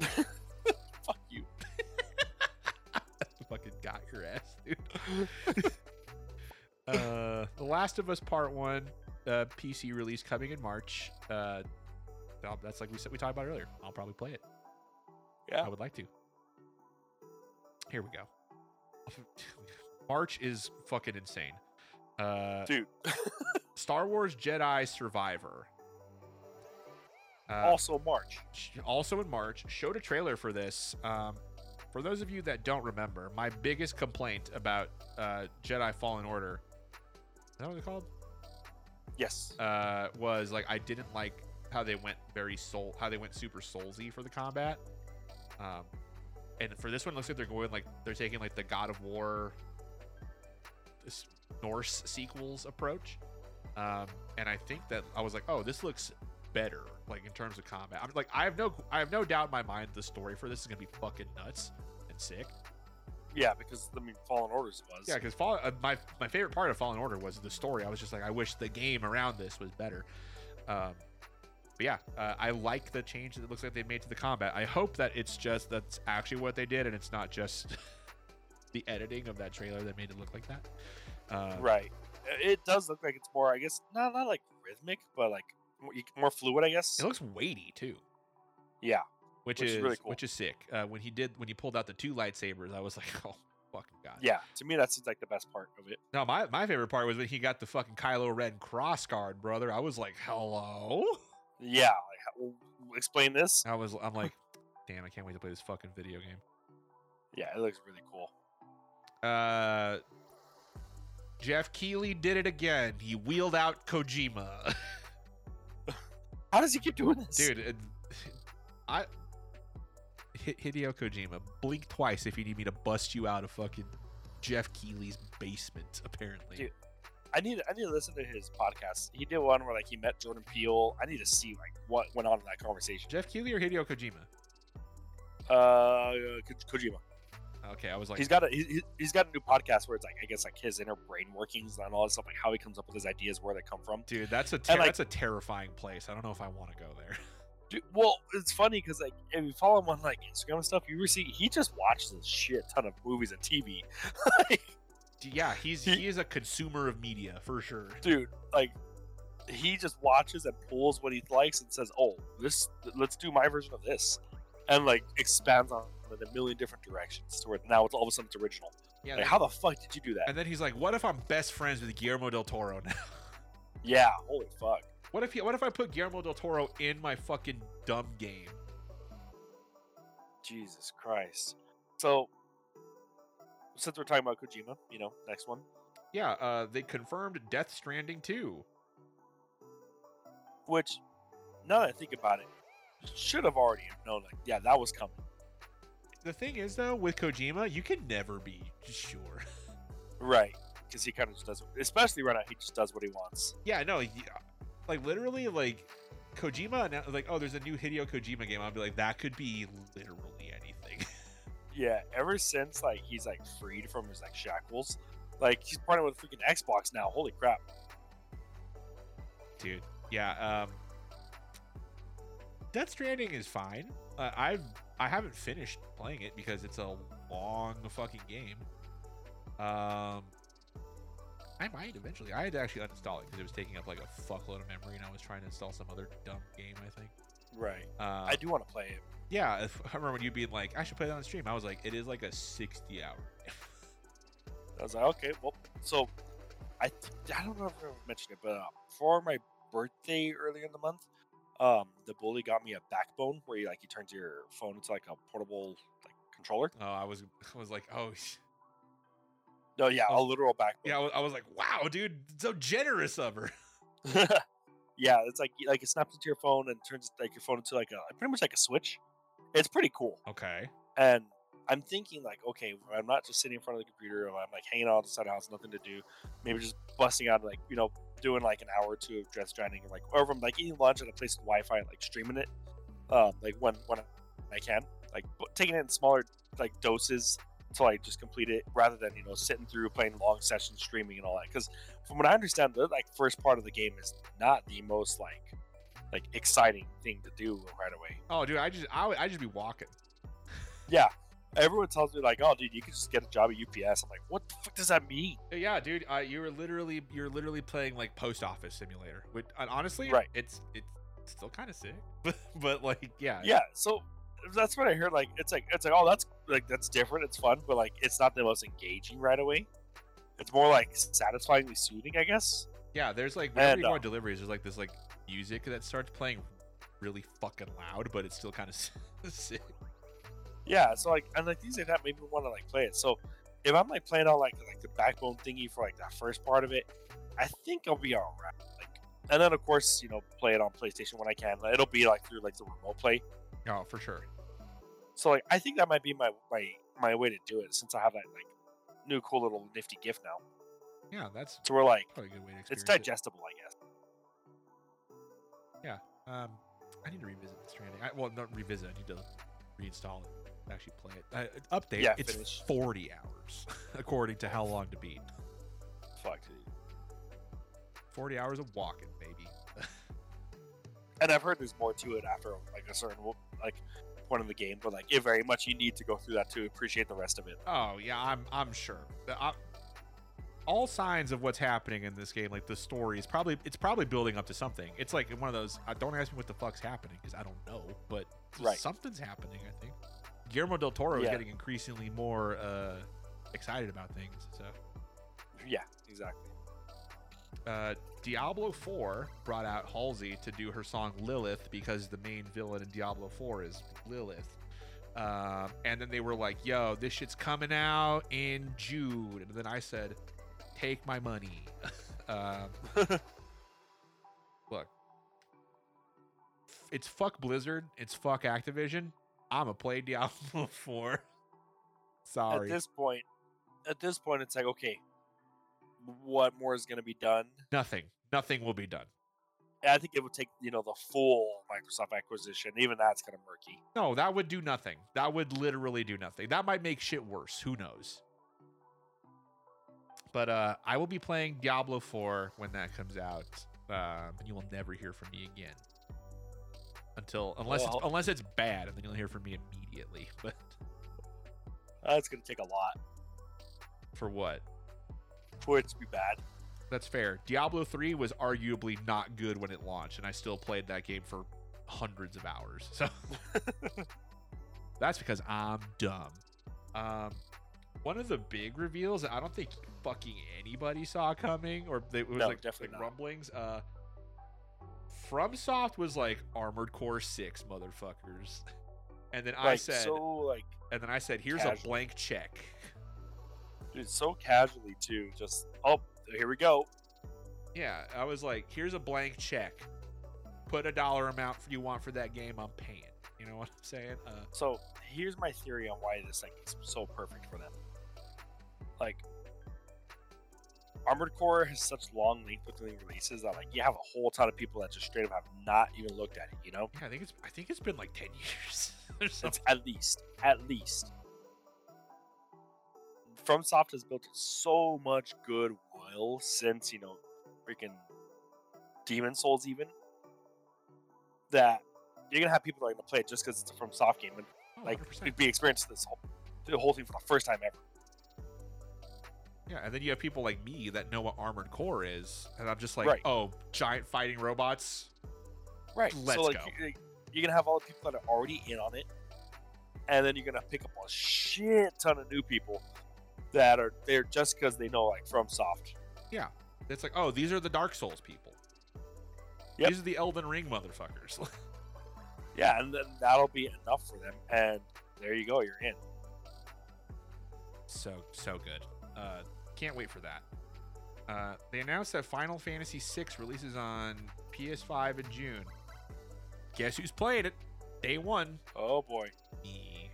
fuck you. Fucking got your ass, dude. uh, The Last of Us Part One, uh, PC release coming in March. Uh, that's like we said we talked about earlier. I'll probably play it. Yeah. I would like to. Here we go. March is fucking insane. Uh, Dude, Star Wars Jedi Survivor. Uh, also March. also in March, showed a trailer for this. Um, for those of you that don't remember, my biggest complaint about uh, Jedi Fallen Order, is that what it's called? Yes. Uh, was like I didn't like how they went very soul, how they went super soulsy for the combat. Um, and for this one, it looks like they're going like they're taking like the God of War, this Norse sequels approach. Um, and I think that I was like, oh, this looks better, like in terms of combat. I'm like, I have no, I have no doubt in my mind the story for this is gonna be fucking nuts and sick. Yeah, because I mean, Fallen Orders was. Yeah, because Fall, uh, my my favorite part of Fallen Order was the story. I was just like, I wish the game around this was better. Um, but yeah, uh, I like the change that it looks like they made to the combat. I hope that it's just that's actually what they did, and it's not just the editing of that trailer that made it look like that. Uh, Right. It does look like it's more, I guess, not not like rhythmic, but like more- fluid, I guess. It looks weighty too, Yeah. which, Which is is really cool. which is sick. Uh, when he did when he pulled out the two lightsabers, I was like, oh fucking god. Yeah. To me, that seems like the best part of it. No, my, my favorite part was when he got the fucking Kylo Ren cross guard, brother. I was like, hello. Yeah. Like, explain this. I was I'm like, damn, I can't wait to play this fucking video game. Yeah, it looks really cool. Uh Geoff Keighley did it again. He wheeled out Kojima. How does he keep doing this? Dude, it, I Hi- Hideo Kojima, blink twice if you need me to bust you out of fucking Geoff Keighley's basement apparently. Dude. I need I need to listen to his podcast. He did one where like he met Jordan Peele. I need to see like what went on in that conversation. Geoff Keighley or Hideo Kojima? Uh, Ko- Kojima. Okay, I was like he's got a he, he's got a new podcast where it's like I guess like his inner brain workings and all this stuff, like how he comes up with his ideas, where they come from. dude, that's a ter- like- that's a terrifying place. I don't know if I want to go there. Dude, well, it's funny because like if you follow him on like Instagram and stuff, you see he just watches a shit ton of movies and TV. Like, yeah, he's He- he is a consumer of media for sure. dude, like he just watches and pulls what he likes and says, "Oh, this let's do my version of this," and like expands on in a million different directions to where now it's all of a sudden it's original. Yeah, Like, how the fuck did you do that? and then he's like, "What if I'm best friends with Guillermo del Toro now?" Yeah, holy fuck. What if he, what if I put Guillermo del Toro in my fucking dumb game? Jesus Christ. So, since we're talking about Kojima, you know, next one, Yeah, uh, they confirmed Death Stranding 2. which now that I think about it, should have already known. Like, yeah, that was coming. The thing is, though, with Kojima, you can never be sure. Right. Because he kind of just does, especially right now, he just does what he wants. yeah, no, yeah, like literally, like Kojima, like, oh, there's a new Hideo Kojima game. I'll be like, that could be literally anything. Yeah, ever since like he's like freed from his like shackles, like he's partnering with freaking Xbox now. Holy crap! dude. Yeah. Um, Death Stranding is fine. Uh, I've I haven't finished playing it because it's a long fucking game. Um, I might eventually. I had to actually uninstall it because it was taking up like a fuckload of memory, and I was trying to install some other dumb game. I think. Right. Uh, I do want to play it. Yeah, if, I remember when you being like, I should play that on stream. I was like, it is like a sixty-hour. I was like, okay, well, so I th- I don't know if I mentioned it, but uh, for my birthday earlier in the month, um, the bully got me a backbone where you like you turns your phone into like a portable like controller. oh, I was, I was like, oh, sh- No, yeah, a Oh. literal backbone. yeah. I was, I was like, wow, dude, so generous of her. yeah, it's like like it snaps into your phone and turns like your phone into like a pretty much like a switch. It's pretty cool. Okay. And I'm thinking like, okay, I'm not just sitting in front of the computer. I'm like hanging out outside the house, nothing to do. Maybe just busting out like you know doing like an hour or two of Death Stranding, or like or if I'm like eating lunch at a place with Wi-Fi, and, like streaming it, um, like when when I can, like taking it in smaller like doses until I just complete it, rather than you know sitting through playing long sessions, streaming and all that. Because from what I understand, the like first part of the game is not the most like like exciting thing to do right away. Oh, dude, I just, I would, I just be walking. Yeah. Everyone tells me like, "Oh, dude, you can just get a job at UPS." I'm like, "What the fuck does that mean?" Yeah, dude, uh, you're literally, you're literally playing like post office simulator. Which, honestly, Right. It's, it's still kind of sick, but, but like, yeah, Yeah, so that's what I heard. Like, it's like it's like, oh, that's like that's different. It's fun, but like, it's not the most engaging right away. It's more like satisfyingly soothing, I guess. yeah. There's like whenever And, you go uh, on deliveries, there's like this like music that starts playing really fucking loud, but it's still kind of sick. Yeah, so like, and like these like that made me want to like play it. So if I'm like playing on like like the backbone thingy for like that first part of it, I think I'll be alright. Like, and then of course, you know, play it on PlayStation when I can. It'll be like through like the remote play. Oh, for sure. So like I think that might be my my my way to do it since I have that like new cool little nifty gift now. Yeah, that's So we're like probably a good way to it's experience it. digestible, I guess. Yeah, um, I need to revisit the Stranding. I, well, not revisit. I need to reinstall it. Actually, play it. Uh, update. Yeah, it's finish. 40 hours, according to how long to beat. Fuck. 40 hours of walking, baby. And I've heard there's more to it after like a certain like point in the game, but like it very much you need to go through that to appreciate the rest of it. Oh yeah, I'm I'm sure. I- all signs of what's happening in this game, like the story, is probably it's probably building up to something. It's like one of those. Uh, don't ask me what the fuck's happening because I don't know, but Right. something's happening. I think Guillermo del Toro is getting increasingly more uh, excited about things. So Yeah, exactly. uh, Diablo 4 brought out Halsey to do her song Lilith because the main villain in Diablo 4 is Lilith. Um, and then they were like, yo, this shit's coming out in June. And then I said, take my money. um, look, it's fuck Blizzard, it's fuck Activision. I'm to play Diablo 4. Sorry. At this point, at this point, it's like okay, what more is going to be done? Nothing. Nothing will be done. I think it would take you know the full Microsoft acquisition. Even that's kind of murky. No, that would do nothing. That would literally do nothing. That might make shit worse. Who knows? But uh, I will be playing Diablo 4 when that comes out, um, and you will never hear from me again until unless it's, unless it's bad, and then you'll hear from me immediately. But That's going to take a lot for what? for it to be bad. That's fair. Diablo 3 was arguably not good when it launched, and I still played that game for hundreds of hours. So that's because I'm dumb. Um, one of the big reveals that I don't think fucking anybody saw coming, or it was No, like, definitely like rumblings. Uh, FromSoft was like Armored Core Six, motherfuckers, and then I said, so like and then I said, here's a blank check. dude, so casually too. Just oh, here we go. Yeah, I was like, here's a blank check. Put a dollar amount you want for that game. I'm paying. You know what I'm saying? Uh, So here's my theory on why this like is so perfect for them. Like Armored Core has such long length between releases that like you have a whole ton of people that just straight up have not even looked at it. You know, yeah, I think it's I think it's been like ten years. or it's at least at least. FromSoft has built so much goodwill since you know freaking Demon's Souls even that you're gonna have people that are gonna play it just because it's a FromSoft game and Oh, like be experiencing this whole the whole thing for the first time ever. Yeah, and then you have people like me that know what Armored Core is, and I'm just like, Right. oh, giant fighting robots. Right. Let's so like go. you- you're gonna have all the people that are already in on it, and then you're gonna pick up a shit ton of new people that are there just because they know like FromSoft. Yeah, it's like, oh, these are the Dark Souls people. Yep. These are the Elden Ring motherfuckers. Yeah, and then that'll be enough for them, and there you go, you're in. so so good. Uh, can't wait for that. Uh, they announced that Final Fantasy VI releases on PS5 in June. Guess who's playing it? Day one. Oh boy. Me.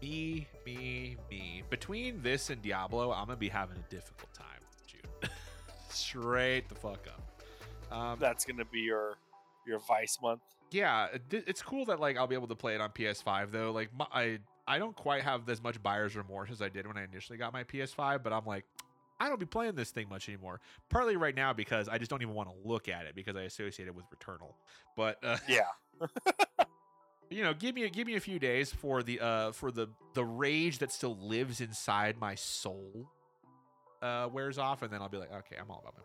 Me, me, me. Between this and Diablo, I'm gonna be having a difficult time, June. Straight the fuck up. Um, That's gonna be your your vice month. yeah, it- it's cool that like I'll be able to play it on PS5 though. Like my, I, I don't quite have as much buyer's remorse as I did when I initially got my PS5, but I'm like, I don't be playing this thing much anymore. Partly right now because I just don't even want to look at it because I associate it with Returnal. But uh, Yeah. you know, give me a, give me a few days for the uh for the the rage that still lives inside my soul uh wears off, and then I'll be like, okay, I'm all about my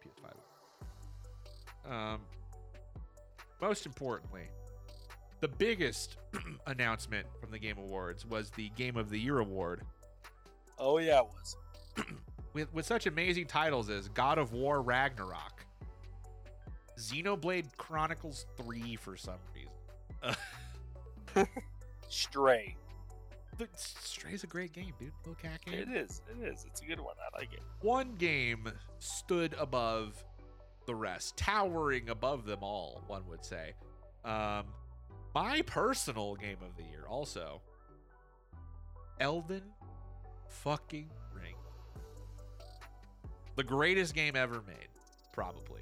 PS5. Um, most importantly, the biggest announcement from the Game Awards was the Game of the Year award Oh yeah, it was. with with such amazing titles as God of War Ragnarok, Xenoblade Chronicles 3 for some reason. Stray. But Stray's a great game, dude. Little cat game. It is. It is. It's a good one. I like it. One game stood above the rest, towering above them all, one would say. Um, my personal game of the year, also, Elden fucking Ring. The greatest game ever made, probably.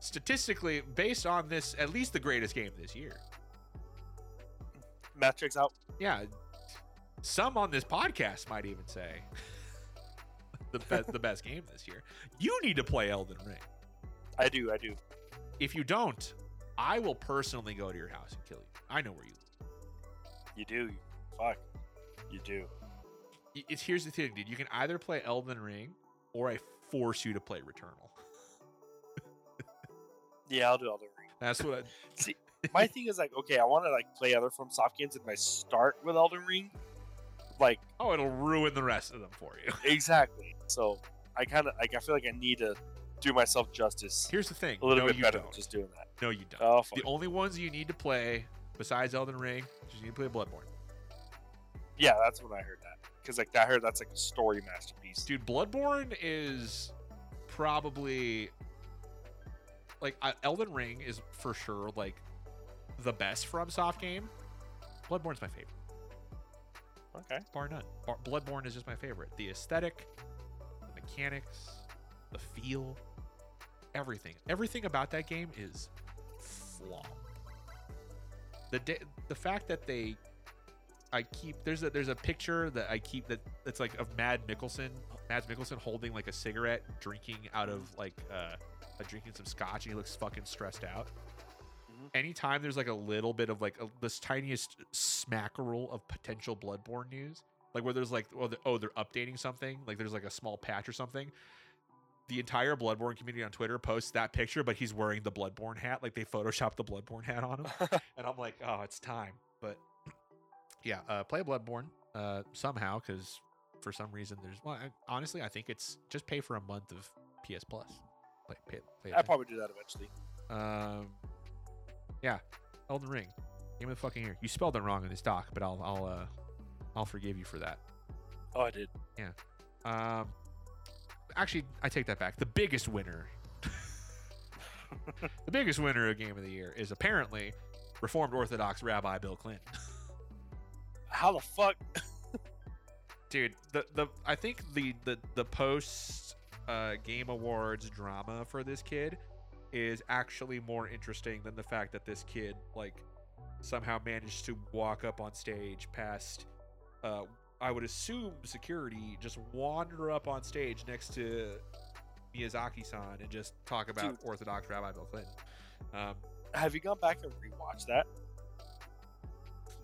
Statistically, based on this, at least the greatest game this year. Metrics out. Yeah, some on this podcast might even say the best the best game this year. You need to play Elden Ring. I do. I do. If you don't, I will personally go to your house and kill you. I know where you live. You do. Fuck. You do. It's here's the thing, dude. You can either play Elden Ring or I force you to play Returnal. Yeah, I'll do Elden Ring. That's what I, My thing is like, okay, I want to like play other FromSoft games, and if I start with Elden Ring, like Oh, it'll ruin the rest of them for you. exactly. So I kind of like I feel like I need to do myself justice Here's the thing. a little no, bit you better don't. than just doing that. No, you don't. Oh, fuck. the only ones you need to play besides Elden Ring, you need to play Bloodborne. yeah, that's when I heard that because like I heard that's like a story masterpiece. Dude, Bloodborne is probably like Elden Ring is for sure like the best FromSoft game. Bloodborne's my favorite, Okay. bar none. Bar- Bloodborne is just my favorite. The aesthetic, the mechanics, the feel, everything. Everything about that game is flaw. The da- the fact that they I keep there's a there's a picture that I keep that that's like of Mad Mickelson, Mads Mikkelsen holding like a cigarette, drinking out of like uh, uh drinking some scotch, and he looks fucking stressed out. Mhm. Anytime there's like a little bit of like a, this tiniest smackerel of potential Bloodborne news, like where there's like oh, oh they're updating something, like there's like a small patch or something. The entire Bloodborne community on Twitter posts that picture, but he's wearing the Bloodborne hat, like they photoshopped the Bloodborne hat on him and I'm like, oh, it's time. But yeah, uh, play Bloodborne uh, somehow because for some reason there's. Well, I, honestly, I think it's just pay for a month of PS Plus. Play, pay, play I'll probably do that eventually. Um, yeah, Elden Ring, game of the fucking year. You spelled it wrong in this doc, but I'll I'll uh I'll forgive you for that. Oh, I did. Yeah. Um, actually, I take that back. The biggest winner, the biggest winner of game of the year is apparently Reformed Orthodox Rabbi Bill Clinton. How the fuck? Dude, the the I think the the the post uh, game awards drama for this kid is actually more interesting than the fact that this kid like somehow managed to walk up on stage past uh I would assume security just wander up on stage next to Miyazaki-san and just talk about Dude. Orthodox Rabbi Bill Clinton. Um, Have you gone back and rewatched that?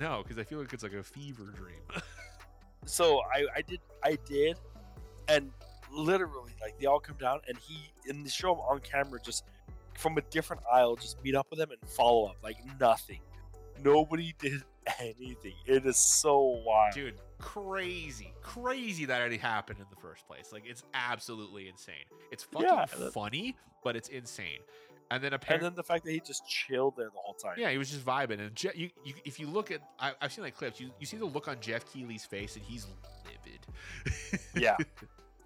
no, because I feel like it's like a fever dream. So I, I did, I did, and literally, like they all come down, and he in the show on camera just from a different aisle, just meet up with him and follow up like nothing. Nobody did anything. It is so wild. dude crazy crazy that it happened in the first place like it's absolutely insane it's fucking Yeah, funny but it's insane and then apparently, and then the fact that he just chilled there the whole time. yeah he was just vibing and Je- you, you, if you look at I, i've seen like clips you, you see the look on Geoff Keighley's face and he's livid Yeah.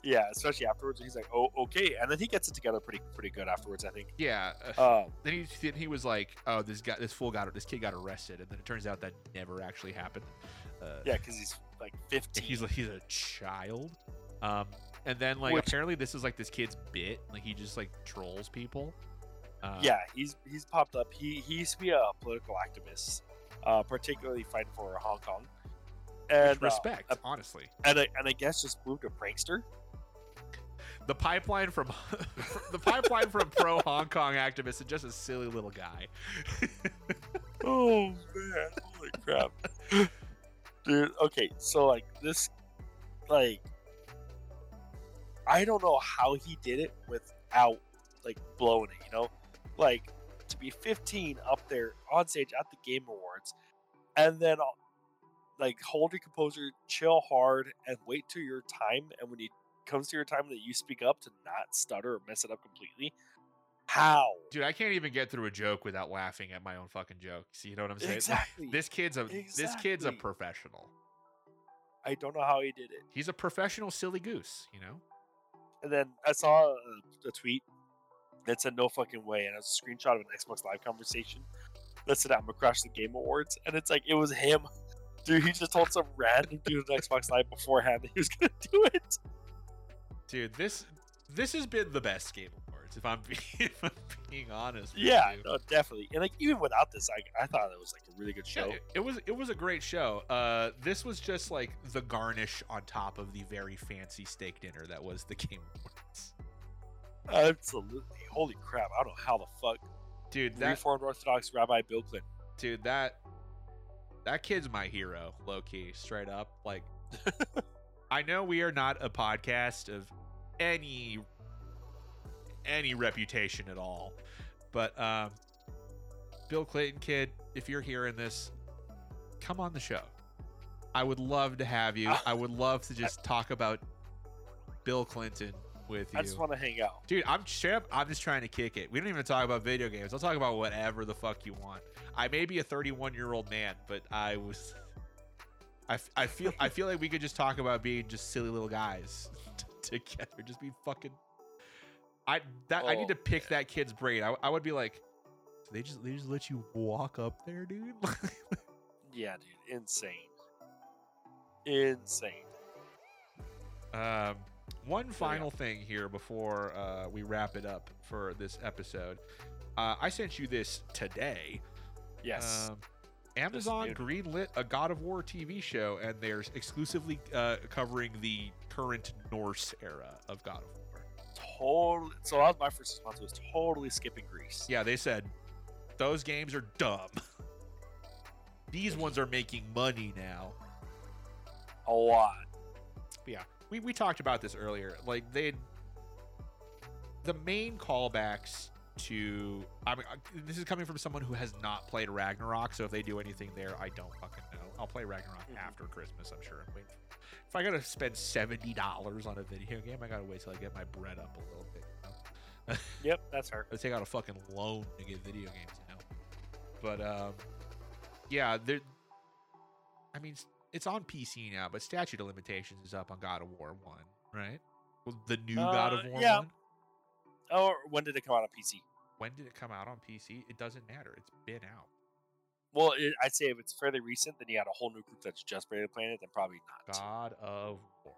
Yeah, especially afterwards. He's like, "Oh, okay," and then he gets it together pretty, pretty good afterwards. I think. yeah uh, Um, then he then he was like oh this guy this fool got this kid got arrested and then it turns out that never actually happened uh, yeah, because he's like 15. he's like he's a child um and then like Which- apparently this is like this kid's bit like he just like trolls people uh, yeah, he's he's popped up. He he used to be a political activist, uh, particularly fighting for Hong Kong. And respect uh, honestly and I, and I guess just moved to prankster. The pipeline from the pipeline from pro hong kong activists is just a silly little guy Oh man, holy crap, dude. Okay, so like this, like, I don't know how he did it without like blowing it. You know, like to be 15 up there on stage at the Game Awards, and then like hold your composure, chill hard, and wait till your time. And when it comes to your time that you speak up, to not stutter or mess it up completely. How? dude i can't even get through a joke without laughing at my own fucking joke see you know what i'm saying Exactly. this kid's a this kid's a professional I don't know how he did it. he's a professional silly goose you know And then I saw a, a tweet that said "No fucking way," and it was a screenshot of an Xbox Live conversation that said "I'm gonna crash the Game Awards," and it's like it was him. Dude, he just told some random dude on Xbox Live beforehand that he was gonna do it. Dude this this has been the best game awards if i'm being, if I'm being honest with Yeah, you. no, definitely. And like even without this, I, I thought it was like a really good Yeah, show. it, it was it was a great show. Uh, this was just like the garnish on top of the very fancy steak dinner that was the Game Awards. Absolutely. Holy crap! I don't know how the fuck Dude, that Reformed Orthodox Rabbi Bill Clinton. dude that that kid's my hero, low key, straight up. Like, I know we are not a podcast of any any reputation at all, but um, Bill Clinton kid, if you're hearing this, come on the show. I would love to have you. I would love to just talk about Bill Clinton with you. I just want to hang out. Dude, I'm straight. I'm just trying to kick it. We don't even talk about video games. I'll talk about whatever the fuck you want. I may be a 31 year old man, but I was. I, f- I feel I feel like we could just talk about being just silly little guys together. Just be fucking. I that I need Oh, to pick that kid's brain. I, I would be like, they just they just let you walk up there, dude. Yeah, dude, insane, insane. Um, one final thing here before uh, we wrap it up for this episode. Uh, I sent you this today. Yes. Um, Amazon greenlit a God of War TV show, and they're exclusively uh, covering the current Norse era of God of War. totally. So that was my first response. Was totally skipping Greece. Yeah, they said those games are dumb. These ones are making money now. A lot. Yeah, we, we talked about this earlier. Like they, the main callbacks to. I mean, this is coming from someone who has not played Ragnarok. So if they do anything there, I don't fucking know. I'll play Ragnarok Mhm. after Christmas. I'm sure. I'm waiting for- if I gotta spend seventy dollars on a video game, I gotta wait till I get my bread up a little bit. You know? Yep, that's her. I take out a fucking loan to get video games now. But um, yeah, there. I mean, it's on PC now, but statute of limitations is up on God of War One, right? Well, the new God of Uh, War yeah. One. Oh, when did it come out on PC? When did it come out on PC? It doesn't matter. It's been out. Well, it, I'd say if it's fairly recent, then you got a whole new group that's just barely playing it. Then probably not. God of War.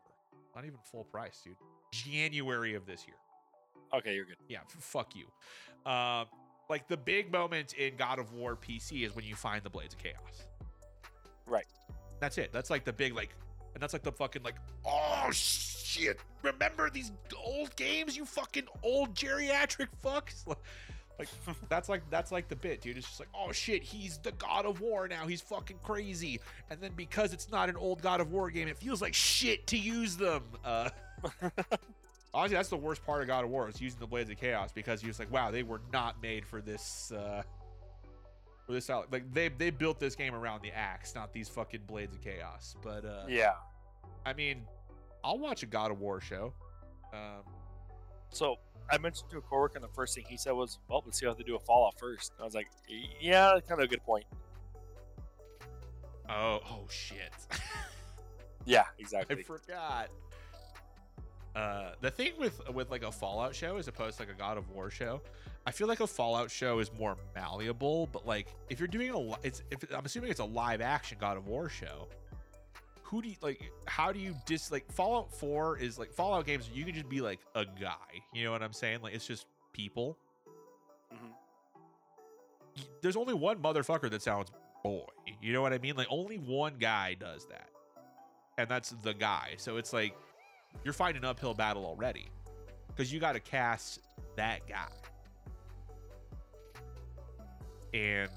Not even full price, dude. January of this year. Okay, you're good. Yeah, fuck you. Um, like the big moment in God of War PC is when you find the Blades of Chaos. Right. That's it. That's like the big like, and that's like the fucking like, oh shit! Remember these old games, you fucking old geriatric fucks. Like, like that's like that's like the bit, dude. It's just like, oh shit, he's the God of War now. He's fucking crazy. And then because it's not an old God of War game, it feels like shit to use them. Uh, honestly, that's the worst part of God of War is using the Blades of Chaos because you're just like, wow, they were not made for this. Uh, for this out. Like they they built this game around the axe, not these fucking Blades of Chaos. But uh, Yeah. I mean, I'll watch a God of War show. Um, So I mentioned to a coworker, and the first thing he said was, "Well, let's see how they do a Fallout first. And I was like, "Yeah, kind of a good point." oh, oh shit. Yeah, exactly. I forgot. Uh, the thing with with like a Fallout show as opposed to like a God of War show, I feel like a Fallout show is more malleable. But like, if you're doing a, it's if I'm assuming it's a live action God of War show, who do you like? How do you dis like Fallout Four is like Fallout games? You can just be like a guy. You know what I'm saying? Like it's just people. Mhm. There's only one motherfucker that sounds boy. You know what I mean? Like only one guy does that, and that's the guy. So it's like you're fighting an uphill battle already because you got to cast that guy, and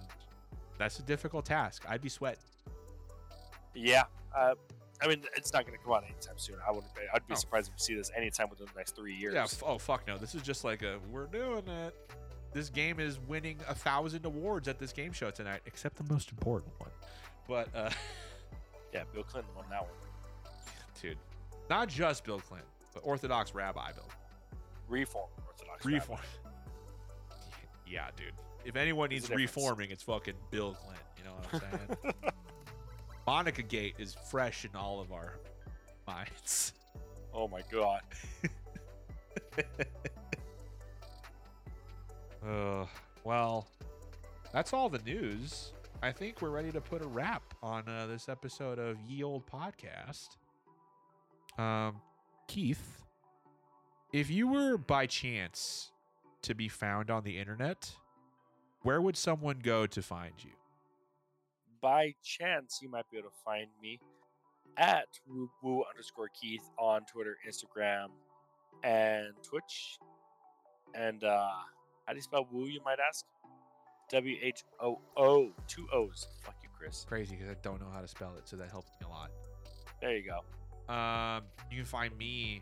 that's a difficult task. I'd be sweating. Yeah. Uh, I mean, it's not going to come out anytime soon. I wouldn't. I'd be Oh. surprised if we see this anytime within the next three years. Yeah. F- oh fuck no. This is just like a we're doing it. This game is winning a thousand awards at this game show tonight, except the most important one. But uh, yeah. Bill Clinton won that one. dude, not just Bill Clinton, but Orthodox Rabbi Bill. Reform Orthodox. Reform. yeah, dude. If anyone needs reforming, it's fucking Bill Clinton. You know what I'm saying? Monica Gate is fresh in all of our minds. Oh my god. Uh, well, that's all the news. I think we're ready to put a wrap on uh, this episode of Ye Old Podcast. Um, Keith, if you were by chance to be found on the internet, where would someone go to find you? By chance, you might be able to find me at woo woo underscore Keith on Twitter, Instagram, and Twitch. And uh, how do you spell woo? You might ask. W H O O two O's. Fuck you, Chris. Crazy because I don't know how to spell it, so that helps me a lot. There you go. Um, you can find me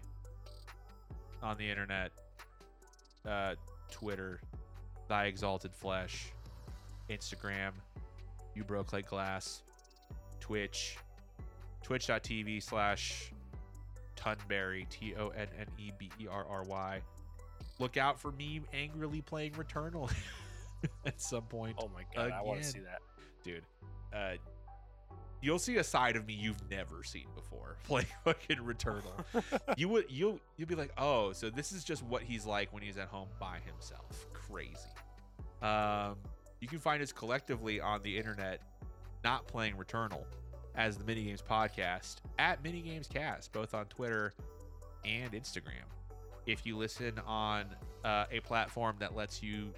on the internet, uh, Twitter, Thy Exalted Flesh, Instagram, You Broke Like Glass, Twitch, twitch.tv slash Tonneberry, T O N N E B E R R Y. Look out for me angrily playing Returnal at some point Oh my god, I want to see that. dude. Uh, you'll see a side of me you've never seen before playing fucking Returnal. you would you'll you'll be like, oh, so this is just what he's like when he's at home by himself. Crazy. Um, you can find us collectively on the internet, not playing Returnal, as the Minigames Podcast at Minigames Cast, both on Twitter and Instagram. If you listen on uh, a platform that lets you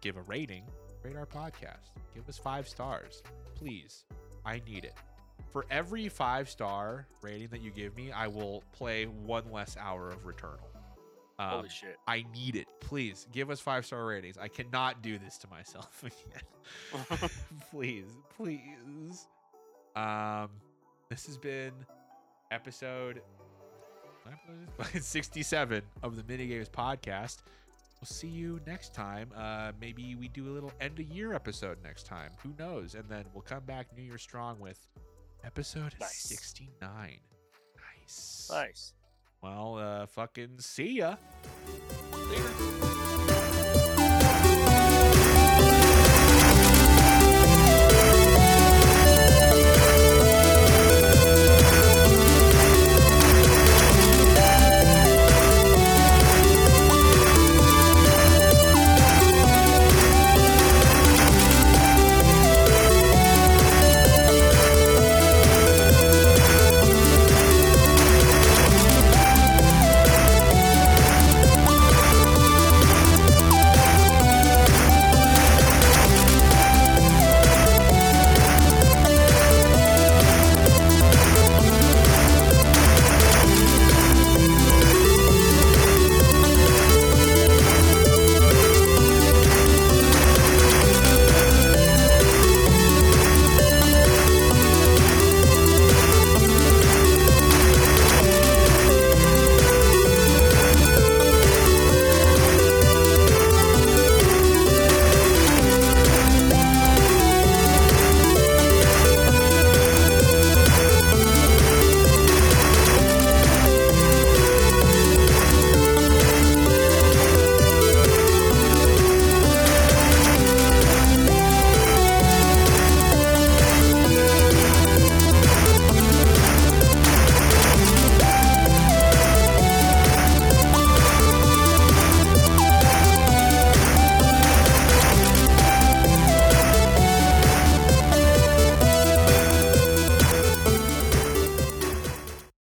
give a rating, rate our podcast. Give us five stars, please. I need it. For every five star rating that you give me, I will play one less hour of Returnal. Um, Holy shit. I need it. Please give us five star ratings. I cannot do this to myself again. please, please. Um, this has been episode what episode is this? 67 of the Minigames podcast. We'll see you next time. Uh, maybe we do a little end of year episode next time. Who knows? And then we'll come back New Year strong with episode Nice. 69. Nice. Nice. Well, uh, fucking see ya. Later.